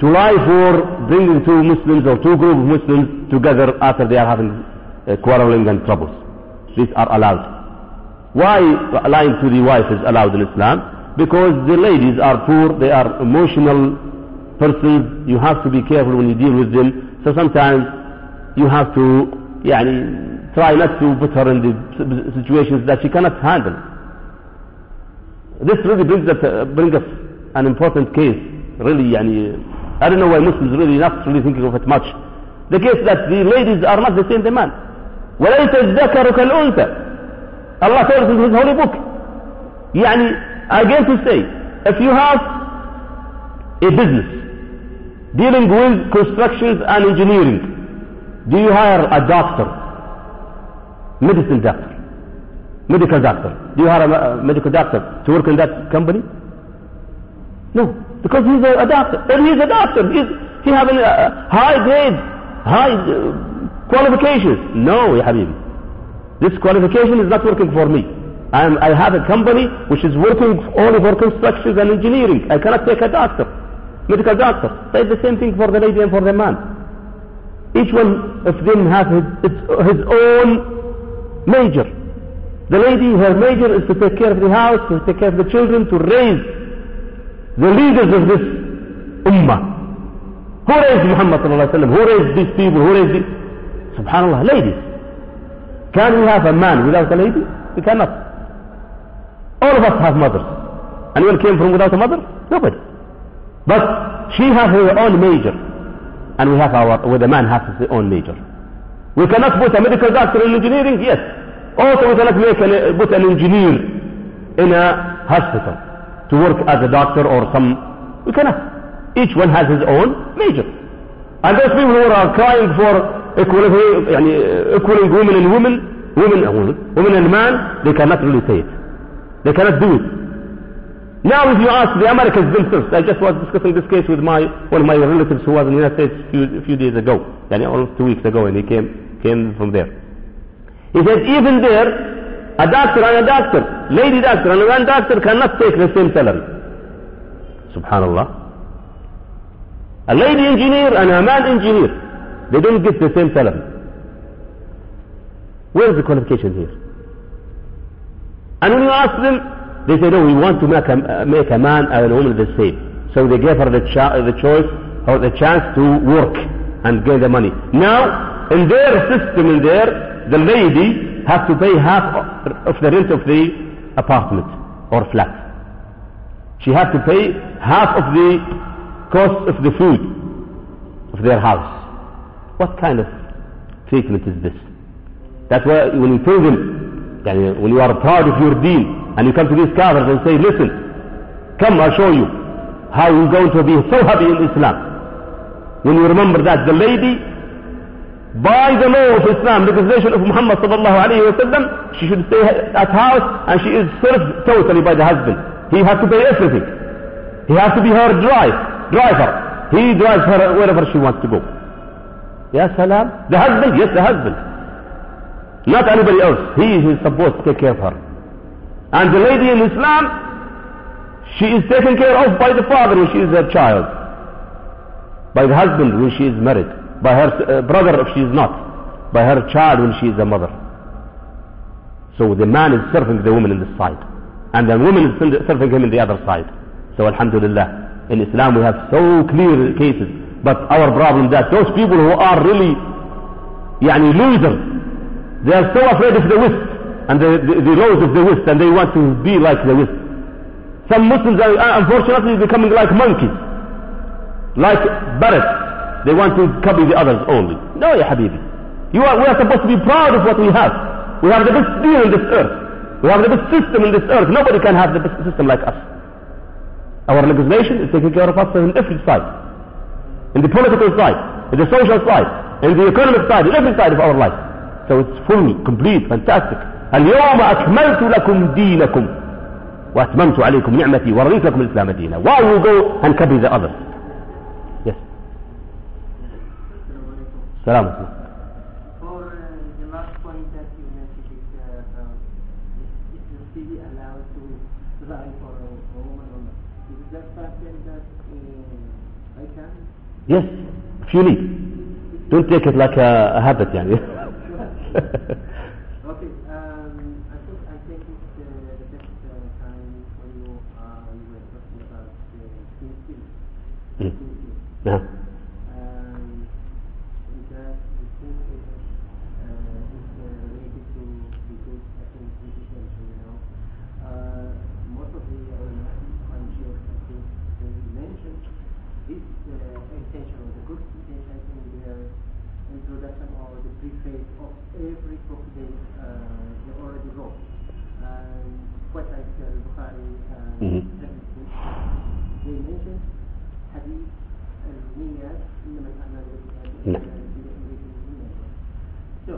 to lie for bringing two Muslims or two groups of Muslims together after they are having uh, quarreling and troubles. These are allowed. Why lying to the wife is allowed in Islam? Because the ladies are poor, they are emotional persons, you have to be careful when you deal with them. So sometimes you have to yani, try not to put her in the situations that she cannot handle. this really brings, us, uh, brings us an important case. Really, يعني, I don't know why Muslims really not really thinking of it much. The case that the ladies are not the same the man. وليس الذكر كالأنثى. Allah tells in His holy book. يعني, again to say, if you have a business dealing with constructions and engineering, do you hire a doctor, medicine doctor, Medical doctor? Do you have a, a medical doctor to work in that company? No, because he's a, doctor. And he's a doctor. He's, he having a high grade, high uh, qualifications. No, ya habibi. This qualification is not working for me. I'm, I have a company which is working only for construction and engineering. I cannot take a doctor, medical doctor. It's the same thing for the lady and for the man. Each one of them has his, his own major. The lady, her major is to take care of the house, to take care of the children, to raise the leaders of this ummah. Who raised Muhammad sallallahu? Who raised these people? Who raised these? Subhanallah, ladies. Can we have a man without a lady? We cannot. All of us have mothers. Anyone came from without a mother? Nobody. But she has her own major. And we have our, where the man has his own major. We cannot put a medical doctor in engineering? Yes. Also we cannot make an, put an engineer in a hospital to work as a doctor or some, we cannot. Each one has his own major. And those people who are crying for equality, يعني, equaling women and women, women, women and man, they cannot really say it. They cannot do it. Now if you ask the Americans themselves, I just was discussing this case with my, one of my relatives who was in the United States a few, a few days ago, yani almost two weeks ago and he came, came from there. He said even there, a doctor and a doctor, lady doctor and a man doctor cannot take the same salary. Subhanallah. A lady engineer and a man engineer, they don't get the same salary. Where is the qualification here? And when you ask them, they say, no, we want to make a, make a man and a woman the same. So they gave her the, the choice or the chance to work and get the money. Now, in their system, in there, the lady has to pay half of the rent of the apartment or flat. She has to pay half of the cost of the food of their house. What kind of treatment is this? That's why when you tell them, when you are proud of your deen, and you come to these kafirs and say, listen, come I'll show you how you're going to be so happy in Islam. When you remember that the lady, by the law of Islam, the legislation of Muhammad sallallahu alayhi wa sallam, she should stay at house and she is served totally by the husband. He has to pay everything. He has to be her drive, driver. He drives her wherever she wants to go. Yes, salam. The husband, yes, the husband. Not anybody else. He is supposed to take care of her. And the lady in Islam, she is taken care of by the father when she is a child, by the husband when she is married, by her uh, brother if she is not, by her child when she is a mother. So the man is serving the woman in this side, and the woman is serving him in the other side. So Alhamdulillah, in Islam we have so clear cases, but our problem that those people who are really, yani losers, they are so afraid of the West and the, the, the laws of the West and they want to be like the West. Some Muslims are unfortunately becoming like monkeys, like parrots They want to copy the others only. No, ya Habibi. You are, we are supposed to be proud of what we have. We have the best deal in this earth. We have the best system in this earth. Nobody can have the best system like us. Our legislation is taking care of us on every side. In the political side, in the social side, in the economic side, in every side of our life. So it's full, complete, fantastic. اليوم أكملت لكم دينكم وأتممت عليكم نعمتي ورضيت لكم الإسلام دينا Why we go and copy the others? السلام عليكم. For uh, the last point that you mentioned is uh, um, is, is the city allowed to lie for a, a woman or not? Is that something that uh, I can? Yes, if you need. Don't take it like a, a habit يعني. Okay, um, I think I think it's uh, the best uh, time for you. Uh, you were talking about the uh, بالنيات نعم. So,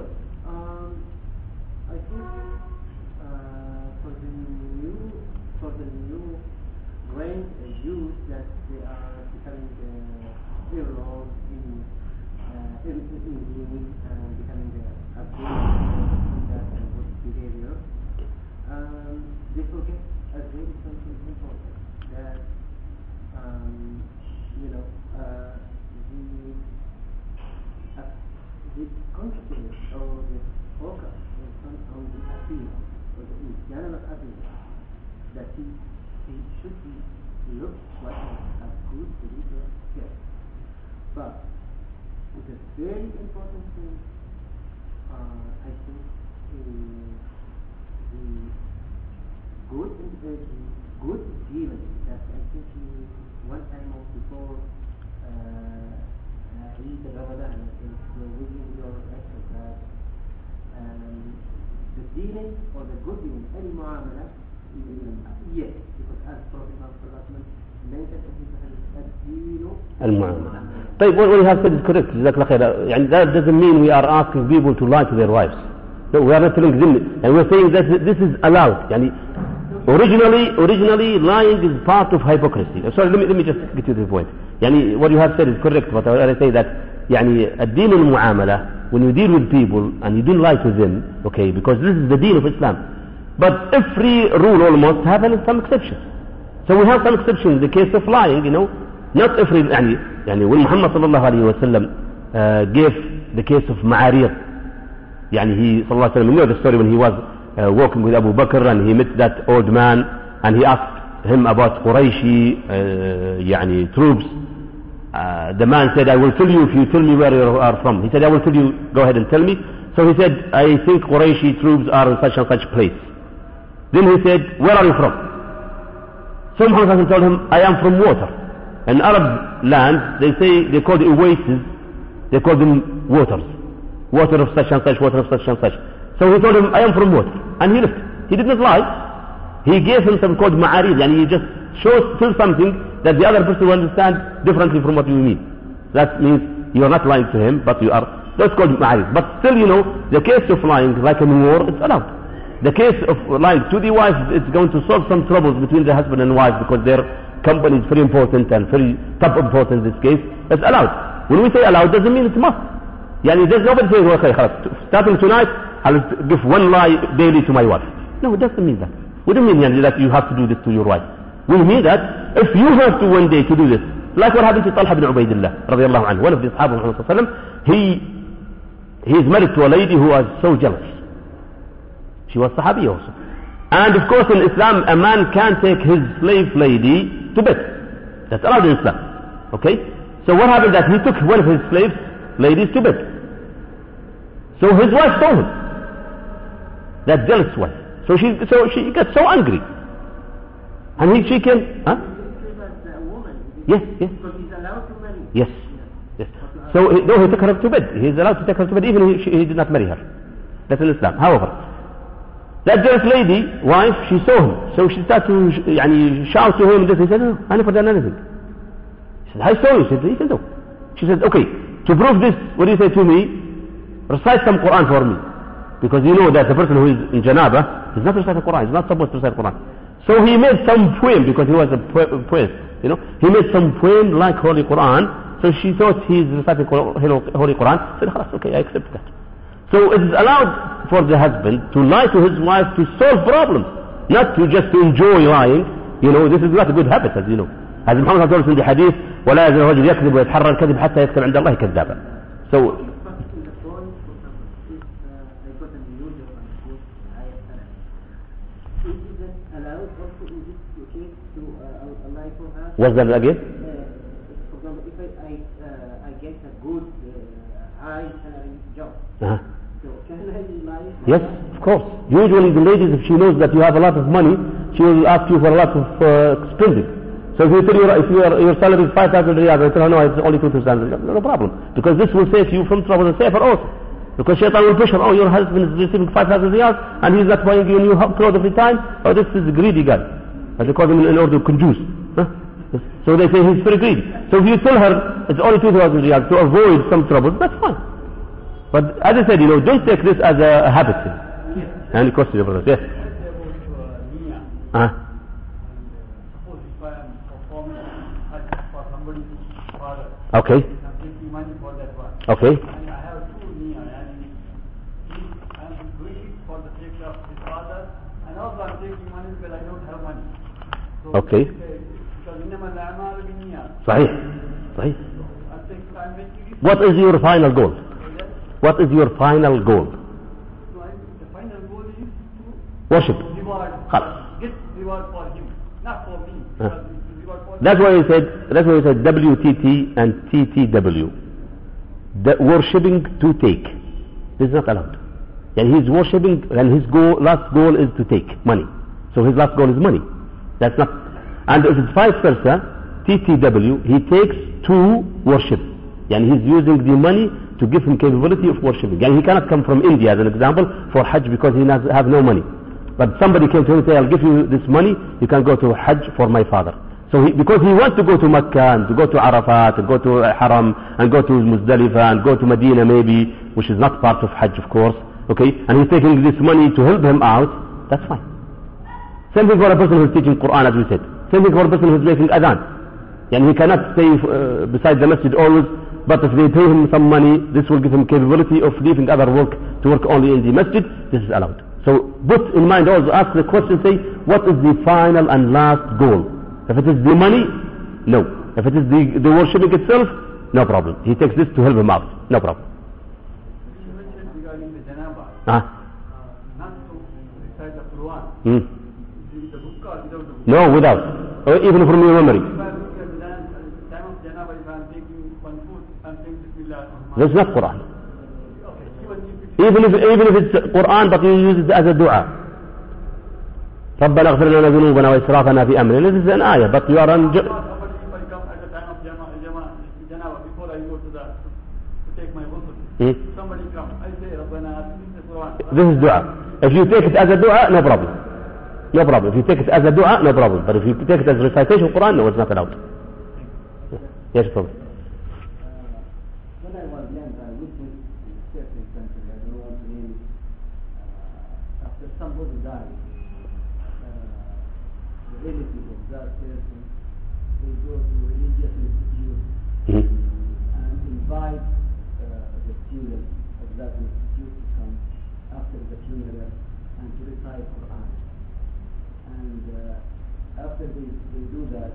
um, I think uh, for the new for the new grain uh, youth that they are becoming uh, heroes in uh, in, in, in uh, becoming uh, a good in that and good behavior. Um, they forget a very something important that um, you know uh, the uh, the consciousness or the focus is on, on the appeal or the general appeal that he, he should be looked like a good believer yes. But the very important thing uh, I think is the good uh, the good dealing that I think he one time or before uh, uh, Eid al-Ramadan I think uh, within your lecture that um, the dealing or the good dealing any muamala yes because as Prophet Muhammad mentioned in his hadith الدين المعاملة طيب what we have said is correct جزاك الله خير يعني that doesn't mean we are asking people to lie to their wives no we are not telling them and we're saying that this is allowed يعني Originally, originally lying is part of hypocrisy. Sorry, let me, let me just get to the point. Yani, what you have said is correct, but I say that yani, a deal in المعاملة, when you deal with people and you don't lie to them, okay, because this is the deen of Islam. But every rule almost has some exceptions. So we have some exceptions in the case of lying, you know. Not every, yani, يعني when Muhammad صلى الله عليه وسلم uh, gave the case of Ma'arid, yani he, صلى الله عليه وسلم, you know the story when he was uh, walking with Abu Bakr and he met that old man and he asked him about Qurayshi, uh, يعني troops. Uh, the man said, I will tell you if you tell me where you are from. He said, I will tell you, go ahead and tell me. So he said, I think Qurayshi troops are in such and such place. Then he said, where are you from? So Muhammad told him, I am from water. In Arab land, they say, they call the oases, they call them waters. Water of such and such, water of such and such. So he told him, I am from water. And he left. He did not lie. He gave him some called ma'arid, and he just shows still something that the other person will understand differently from what you mean. That means you are not lying to him, but you are, that's called ma'arid. But still, you know, the case of lying, like in war, it's allowed. The case of lying to the wife, it's going to solve some troubles between the husband and wife because their company is very important and very top important in this case. It's allowed. When we say allowed, doesn't mean it must. Yani there's nobody saying, okay, خلاص, starting tonight, I'll give one lie daily to my wife. No, it doesn't mean that. We don't mean that you have to do this to your wife. We mean that if you have to one day to do this, like what happened to Talha bin Ubaidillah, radiallahu anhu, one of the Sahaba of Muhammad he, he is married to a lady who was so jealous. She was Sahabi also. And of course in Islam, a man can take his slave lady to bed. That's allowed in Islam. Okay? So what happened that he took one of his slave ladies to bed. So his wife told him That jealous wife. So she, so she got so angry. And he, she came, huh? as a woman Yes, yes, because he's allowed to marry. yes, yes. So he, no, he took her to bed. He is allowed to take her to bed even if he, he did not marry her. That's in Islam. However, that jealous lady, wife, she saw him. So she started to sh- يعني, shout to him. This. He said, no, I never done anything. He said, I saw you. She said, you can do. She said, okay, to prove this, what do you say to me? Recite some Quran for me. Because you know that the person who is in Janaba is not reciting Quran. He's not supposed to recite Quran. So he made some poem because he was a po- poet. You know, he made some poem like Holy Quran. So she thought he's reciting Qur- Holy Quran. Said, "Khalas, okay, I accept that. So it is allowed for the husband to lie to his wife to solve problems, not to just to enjoy lying. You know, this is not a good habit, as you know. As Muhammad told us in the hadith, ولا يزال الرجل يكذب ويتحرى الكذب حتى يكتب عند الله كذابا. So what's that again? For example, if I I, uh, I get a good uh, high salary job, Uh-huh. so can I lie? Yes, of course. Usually the ladies, if she knows that you have a lot of money, she will ask you for a lot of uh, spending. So if you tell your, if your, your salary is 5,000 riyals, I tell her, no, it's only 2,000 riyals. No, problem. Because this will save you from trouble and safer also. Because shaitan will push her, oh, your husband is receiving 5,000 riyals and he's not buying you new clothes every time. Oh, this is a greedy guy. As they call him in order to conduce. Huh? So they say he's very greedy. So if you tell her it's only 2,000 riyals to avoid some trouble, that's fine. But as I said, you know, don't take this as a, habit. Yes. Any question, brothers? Yes. Let's say about uh, niyyah. Uh, Suppose if I am performing Hajj for somebody's okay. and I'm taking money for that one. Okay. And I have two niyyah, and he, I'm doing it for the sake of his father, and also I'm taking money because I don't have money. Okay. Sahih. Sahih. What is your final goal? What is your final goal? Worship. Get reward for him, not for me. That's why he said. That's why he said WTT and TTW. The worshipping to take is not allowed. And he's worshipping, and his goal, last goal is to take money. So his last goal is money. That's not. And if it's vice versa, TTW, he takes to worship. And he's using the money to give him capability of worshipping. And he cannot come from India as an example for Hajj because he has have no money. But somebody came to him and said, I'll give you this money, you can go to Hajj for my father. So he, because he wants to go to Mecca and to go to Arafat and go to Haram and go to Muzdalifah and go to Medina maybe, which is not part of Hajj of course, okay, and he's taking this money to help him out, that's fine. Same thing for a person who's teaching Quran as we said. Same thing for a person who's making adhan. And he cannot stay uh, beside the masjid always, but if they pay him some money, this will give him capability of leaving other work to work only in the masjid. This is allowed. So put in mind also, ask the question, say, what is the final and last goal? If it is the money, no. If it is the, the worshipping itself, no problem. He takes this to help him out. No problem. Ah, uh, not to recite the Quran. hmm. No, without. Or even from your memory. That's not Quran. Even if even if it's Quran but ربنا اغفر لنا ذنوبنا وإسرافنا في أمرنا this is an ayah but you Hmm? this is Quran. dua if you take it as a dua no problem no problem if you take it as a dua no problem but if you take it as recitation of Quran no it's not allowed yes problem after they, they do that,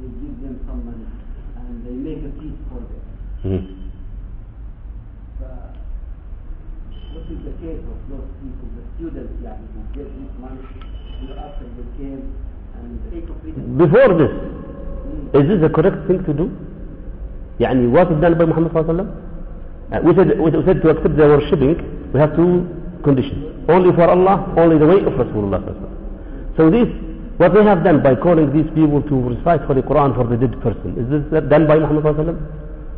they give them some money and they make a feast for them. Mhm. Uh, what is the case of those people, the students يعني, who get this money you know, after they came and take of freedom? before this is this the correct thing to do يعني what is done by Muhammad صلى الله عليه وسلم Uh, we said, we said to accept the worshipping we have two conditions only for Allah only the way of Rasulullah صلى الله عليه وسلم. so this what they have done by calling these people to recite for the Quran for the dead person is this done by Muhammad صلى الله عليه وسلم?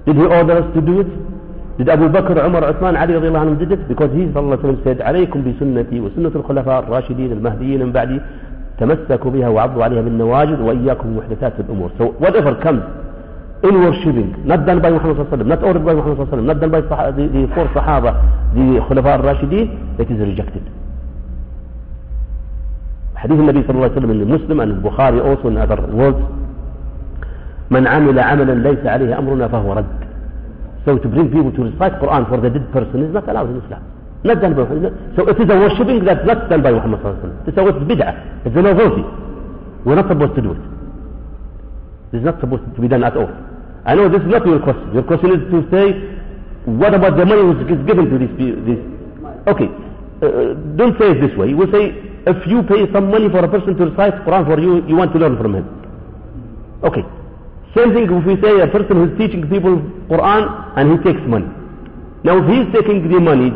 did he order us to do it did Abu Bakr, Umar, Uthman, Ali رضي الله عنهم did it because he صلى الله عليه وسلم said عليكم بسنتي وسنة الخلفاء الراشدين المهديين من بعدي تمسكوا بها وعضوا عليها بالنواجذ وإياكم محدثات الأمور so whatever comes in worshipping not done by Muhammad صلى الله عليه وسلم not ordered by Muhammad صلى الله عليه وسلم not done by the, the four Sahaba the خلفاء الراشدين it is rejected حديث النبي صلى الله عليه وسلم Muslim and Bukhari also in other words من عمل عملا ليس عليه أمرنا فهو رد so to bring people to recite Quran for the dead person is not allowed in Islam not done by Muhammad so it is a worshipping that's not done by Muhammad صلى الله عليه وسلم it's bid'ah it's a novelty we're not supposed to do it is not supposed to be done at all I know this is not your question your question is to say what about the money which is given to these people okay uh, don't say it this way we say if you pay some money for a person to recite Quran for you you want to learn from him okay same thing if we say a person who's teaching people Quran and he takes money. Now if he's taking the money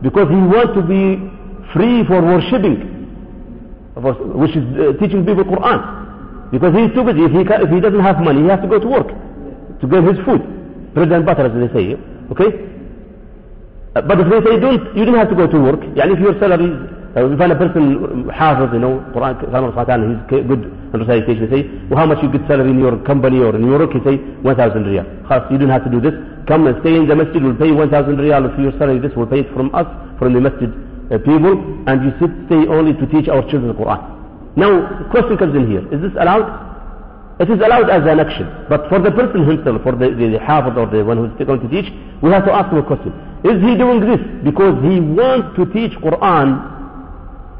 because he wants to be free for worshipping, of course, which is uh, teaching people Quran, Because he's too busy. If he, ca if he doesn't have money, he has to go to work to get his food. Bread and butter, as they say. Okay? Uh, But if they say don't, you don't have to go to work. يعني if your salary, uh, if I'm a person hafiz, you know, Quran, Salman Al-Fatihan, he's good in recitation, they say, well, how much you get salary in your company or in your work? He say, 1,000 riyal. Khas, you don't have to do this. Come and stay in the masjid, we'll pay 1,000 riyal for your salary. This will pay it from us, from the masjid uh, people, and you sit, stay only to teach our children the Quran. Now, the question comes in here, is this allowed? It is allowed as an action, but for the person himself, for the, the, the hafiz or the one who is going to teach, we have to ask him a question. Is he doing this because he wants to teach Quran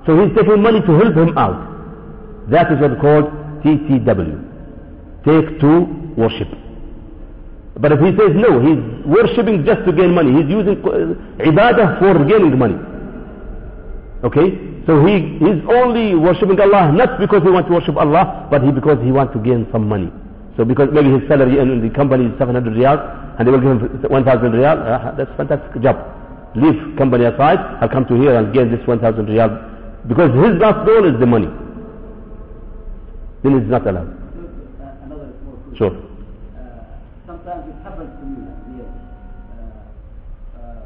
so he's taking money to help him out? That is what's called TTW. Take to worship. But if he says no, he's worshipping just to gain money. He's using uh, ibadah for gaining money. Okay? So he is only worshipping Allah not because he wants to worship Allah, but he because he wants to gain some money. So because maybe his salary in the company is 700 riyal, and they will give him 1,000 riyal, uh, that's fantastic job. Leave company aside, I'll come to here and gain this 1,000 riyal. Because his last goal is the money. Then it's not allowed. Uh, another. Sure. Uh, sometimes it happens to me at. Uh, uh,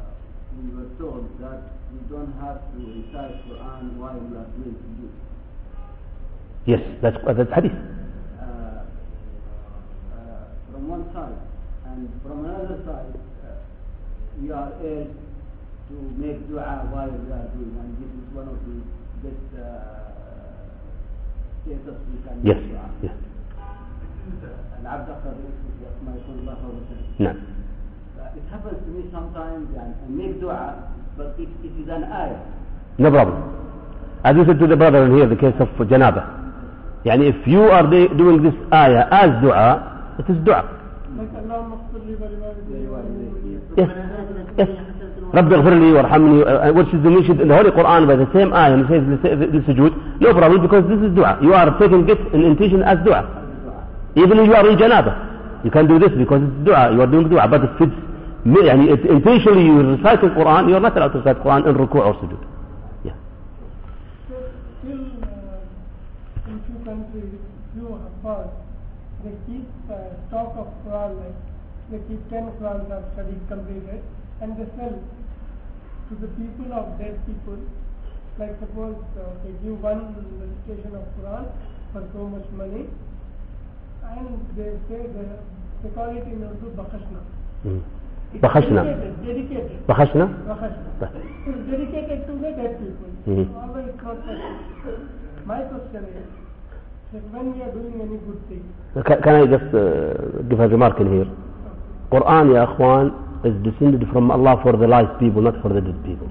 we were told that we don't have to recite Quran while we are doing sujood. Yes, that's, that's hadith. Uh, uh, from one side, and from another side, uh, we are urged to make dua while we are doing, and this is one of the uh, Yes, yes. نعم. Uh, It happens to me sometimes and I make dua, but it, it is an ayah. No problem. As you said to the brother in here, the case of janaba. Yani if you are doing this ayah as dua, it is dua. Yes. Yes. لي وارحمني uh, which is the mentioned in the Holy Quran by the same ayah and it says the, sujood. No problem because this is dua. You are taking it in intention as dua. Even if you are in janaba. You can do this because it's dua. You are doing dua. But if it's يعني it- intentionally you recite the Quran, you are not allowed to recite Quran in ruku' or sujood. Yeah. So still uh, in few countries, few Haffaz, they keep uh, stock of Quran, like they keep 10 Qurans are studied completed and they sell to the people of dead people. Like suppose uh, they give one recitation of Quran for so much money and they say they, they call it in Urdu Bakashna. Mm. It's Bakhashna. Dedicated, Bakashna. طيب. It's dedicated to the dead people. Mhm. Although it's not. My question is, that when we are doing any good thing, Ca- Can I just uh, give a remark in here? Quran, ya akhwan, is descended from Allah for the live people, not for the dead people.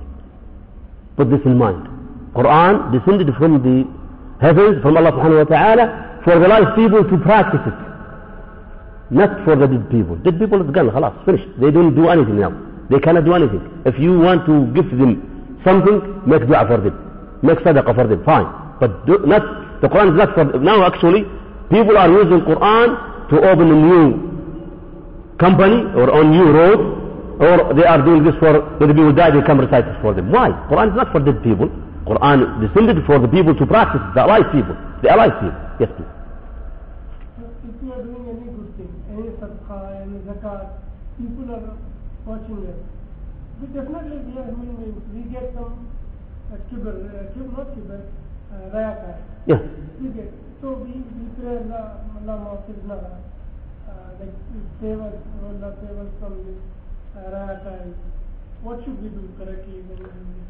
Put this in mind. Quran descended from the heavens, from Allah subhanahu wa ta'ala, for the live people to practice it. Not for the dead people. Dead people is gone, khalas, finished. They don't do anything now. They cannot do anything. If you want to give them something, make dua for them. Make sadaqah for them, fine. But do, not, the Quran is not for Now actually, people are using Quran to open a new company or on new road, or they are doing this for, when the people die, they come recite it for them. Why? Quran is not for dead people. Quran descended for the people to practice, the alive people. The alive people. Yes, please. if we are doing any good thing, any sadaqah, any zakat, people are watching us. We definitely, we are human beings, we get some uh, kibr, uh, kibr, not kibr, uh, rayaka. Yeah. We get. So we, we pray Allah, Allah uh, like save us, Allah save us from this.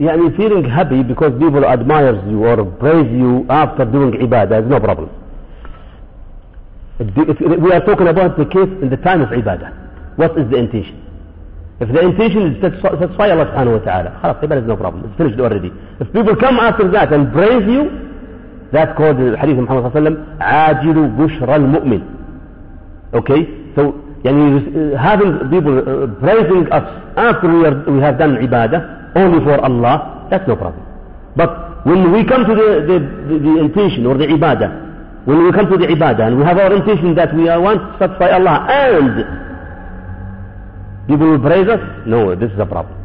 يعني feeling happy because people admires you or praise you after doing ibadah is no problem. If- We are talking about the case in the time of ibadah. What is the intention? If the intention is to satisfy Allah subhanahu wa ta'ala, خلاص ibadah is no problem. It's finished already. If people come after that and praise you, that's called the hadith of Muhammad sallallahu alayhi wa sallam, عاجل بشرى المؤمن. Okay? So, Yani uh, having people uh, praising us after we, are, we have done ibadah only for Allah, that's no problem. But when we come to the, the, the, the intention or the ibadah, when we come to the ibadah and we have our intention that we want to satisfy Allah and people will praise us, no, this is a problem.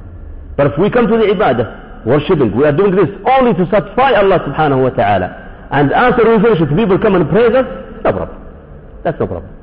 But if we come to the ibadah, worshipping, we are doing this only to satisfy Allah subhanahu wa ta'ala. And after we finish people come and praise us, no problem. That's no problem.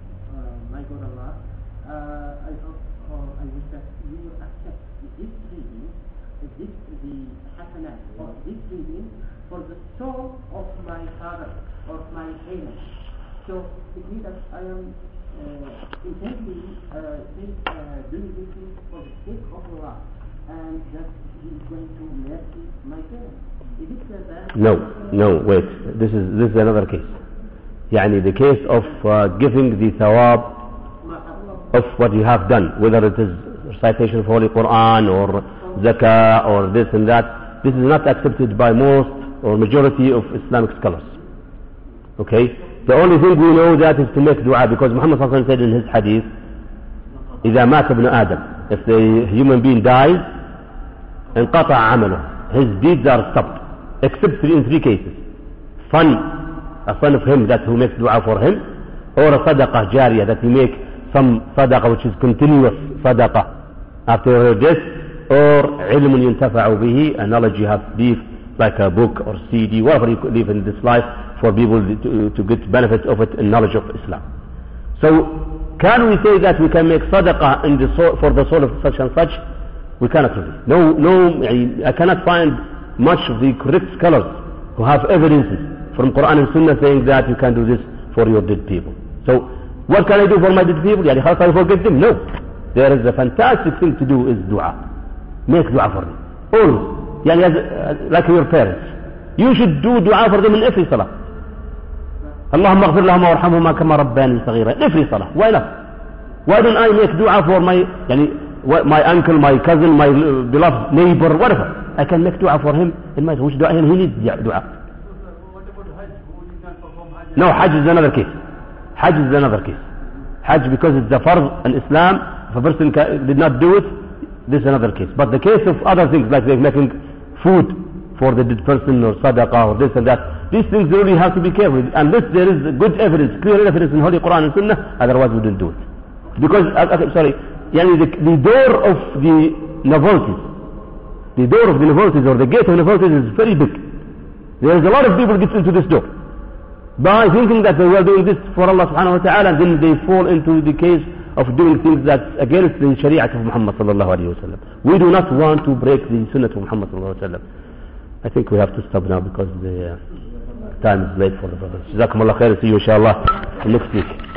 uh, my God Allah, uh, I hope or I wish that you will accept this reading, uh, this the hasanat of this reading for the soul of my father or my parents. So it means that I am uh, intently uh, think, uh, doing this thing for the sake of Allah and that He is going to mercy my parents. Is it uh, that? No, no, wait. This is this is another case. يعني the case of uh, giving the thawab of what you have done, whether it is recitation of Holy Quran or zakah or this and that. This is not accepted by most or majority of Islamic scholars. Okay? The only thing we know that is to make dua because Muhammad SAW said in his hadith, إذا مات ابن آدم, if the human being dies, انقطع عمله. His deeds are stopped. Except three, in three cases. Son, a son of him that who makes dua for him, or a sadaqah jariyah that he make some sadaqah which is continuous sadaqah. After her death or ilm yuntafa'u bihi a knowledge you have leave like a book or CD whatever you could leave in this life for people to, to get benefit of it and knowledge of Islam. So can we say that we can make sadaqah in the soul, for the soul of such and such? We cannot really. No, no I cannot find much of the correct scholars who have evidences from Quran and Sunnah saying that you can do this for your dead people. So what can I do for my dead people? Yani, how can I forget them? No. There is a fantastic thing to do is dua. Make dua for them. Always. Yani, as, uh, like your parents. You should do dua for them in every salah. اللهم اغفر لهم وارحمهما كما رباني صغيرا every salah why not why don't I make dua for my يعني my uncle my cousin my beloved neighbor whatever I can make dua for him in my which dua he needs dua no Hajj is another case Hajj is another case Hajj because it's a farz in Islam if a person did not do it this is another case but the case of other things like they're making food for the dead person or sadaqah or this and that these things really have to be careful. Unless there is good evidence, clear evidence in Holy Quran and Sunnah, otherwise we don't do it. Because, uh, okay, sorry, yani the, the door of the novelties, the door of the novelties or the gate of novelties is very big. There is a lot of people get into this door by thinking that they were doing this for Allah subhanahu wa ta'ala, then they fall into the case of doing things that's against the Sharia of Muhammad sallallahu alayhi wa sallam. We do not want to break the Sunnah of Muhammad sallallahu alayhi wa sallam. I think we have to stop now because the uh, time is late for the brothers. Jazakumullah khair. See you inshallah next week.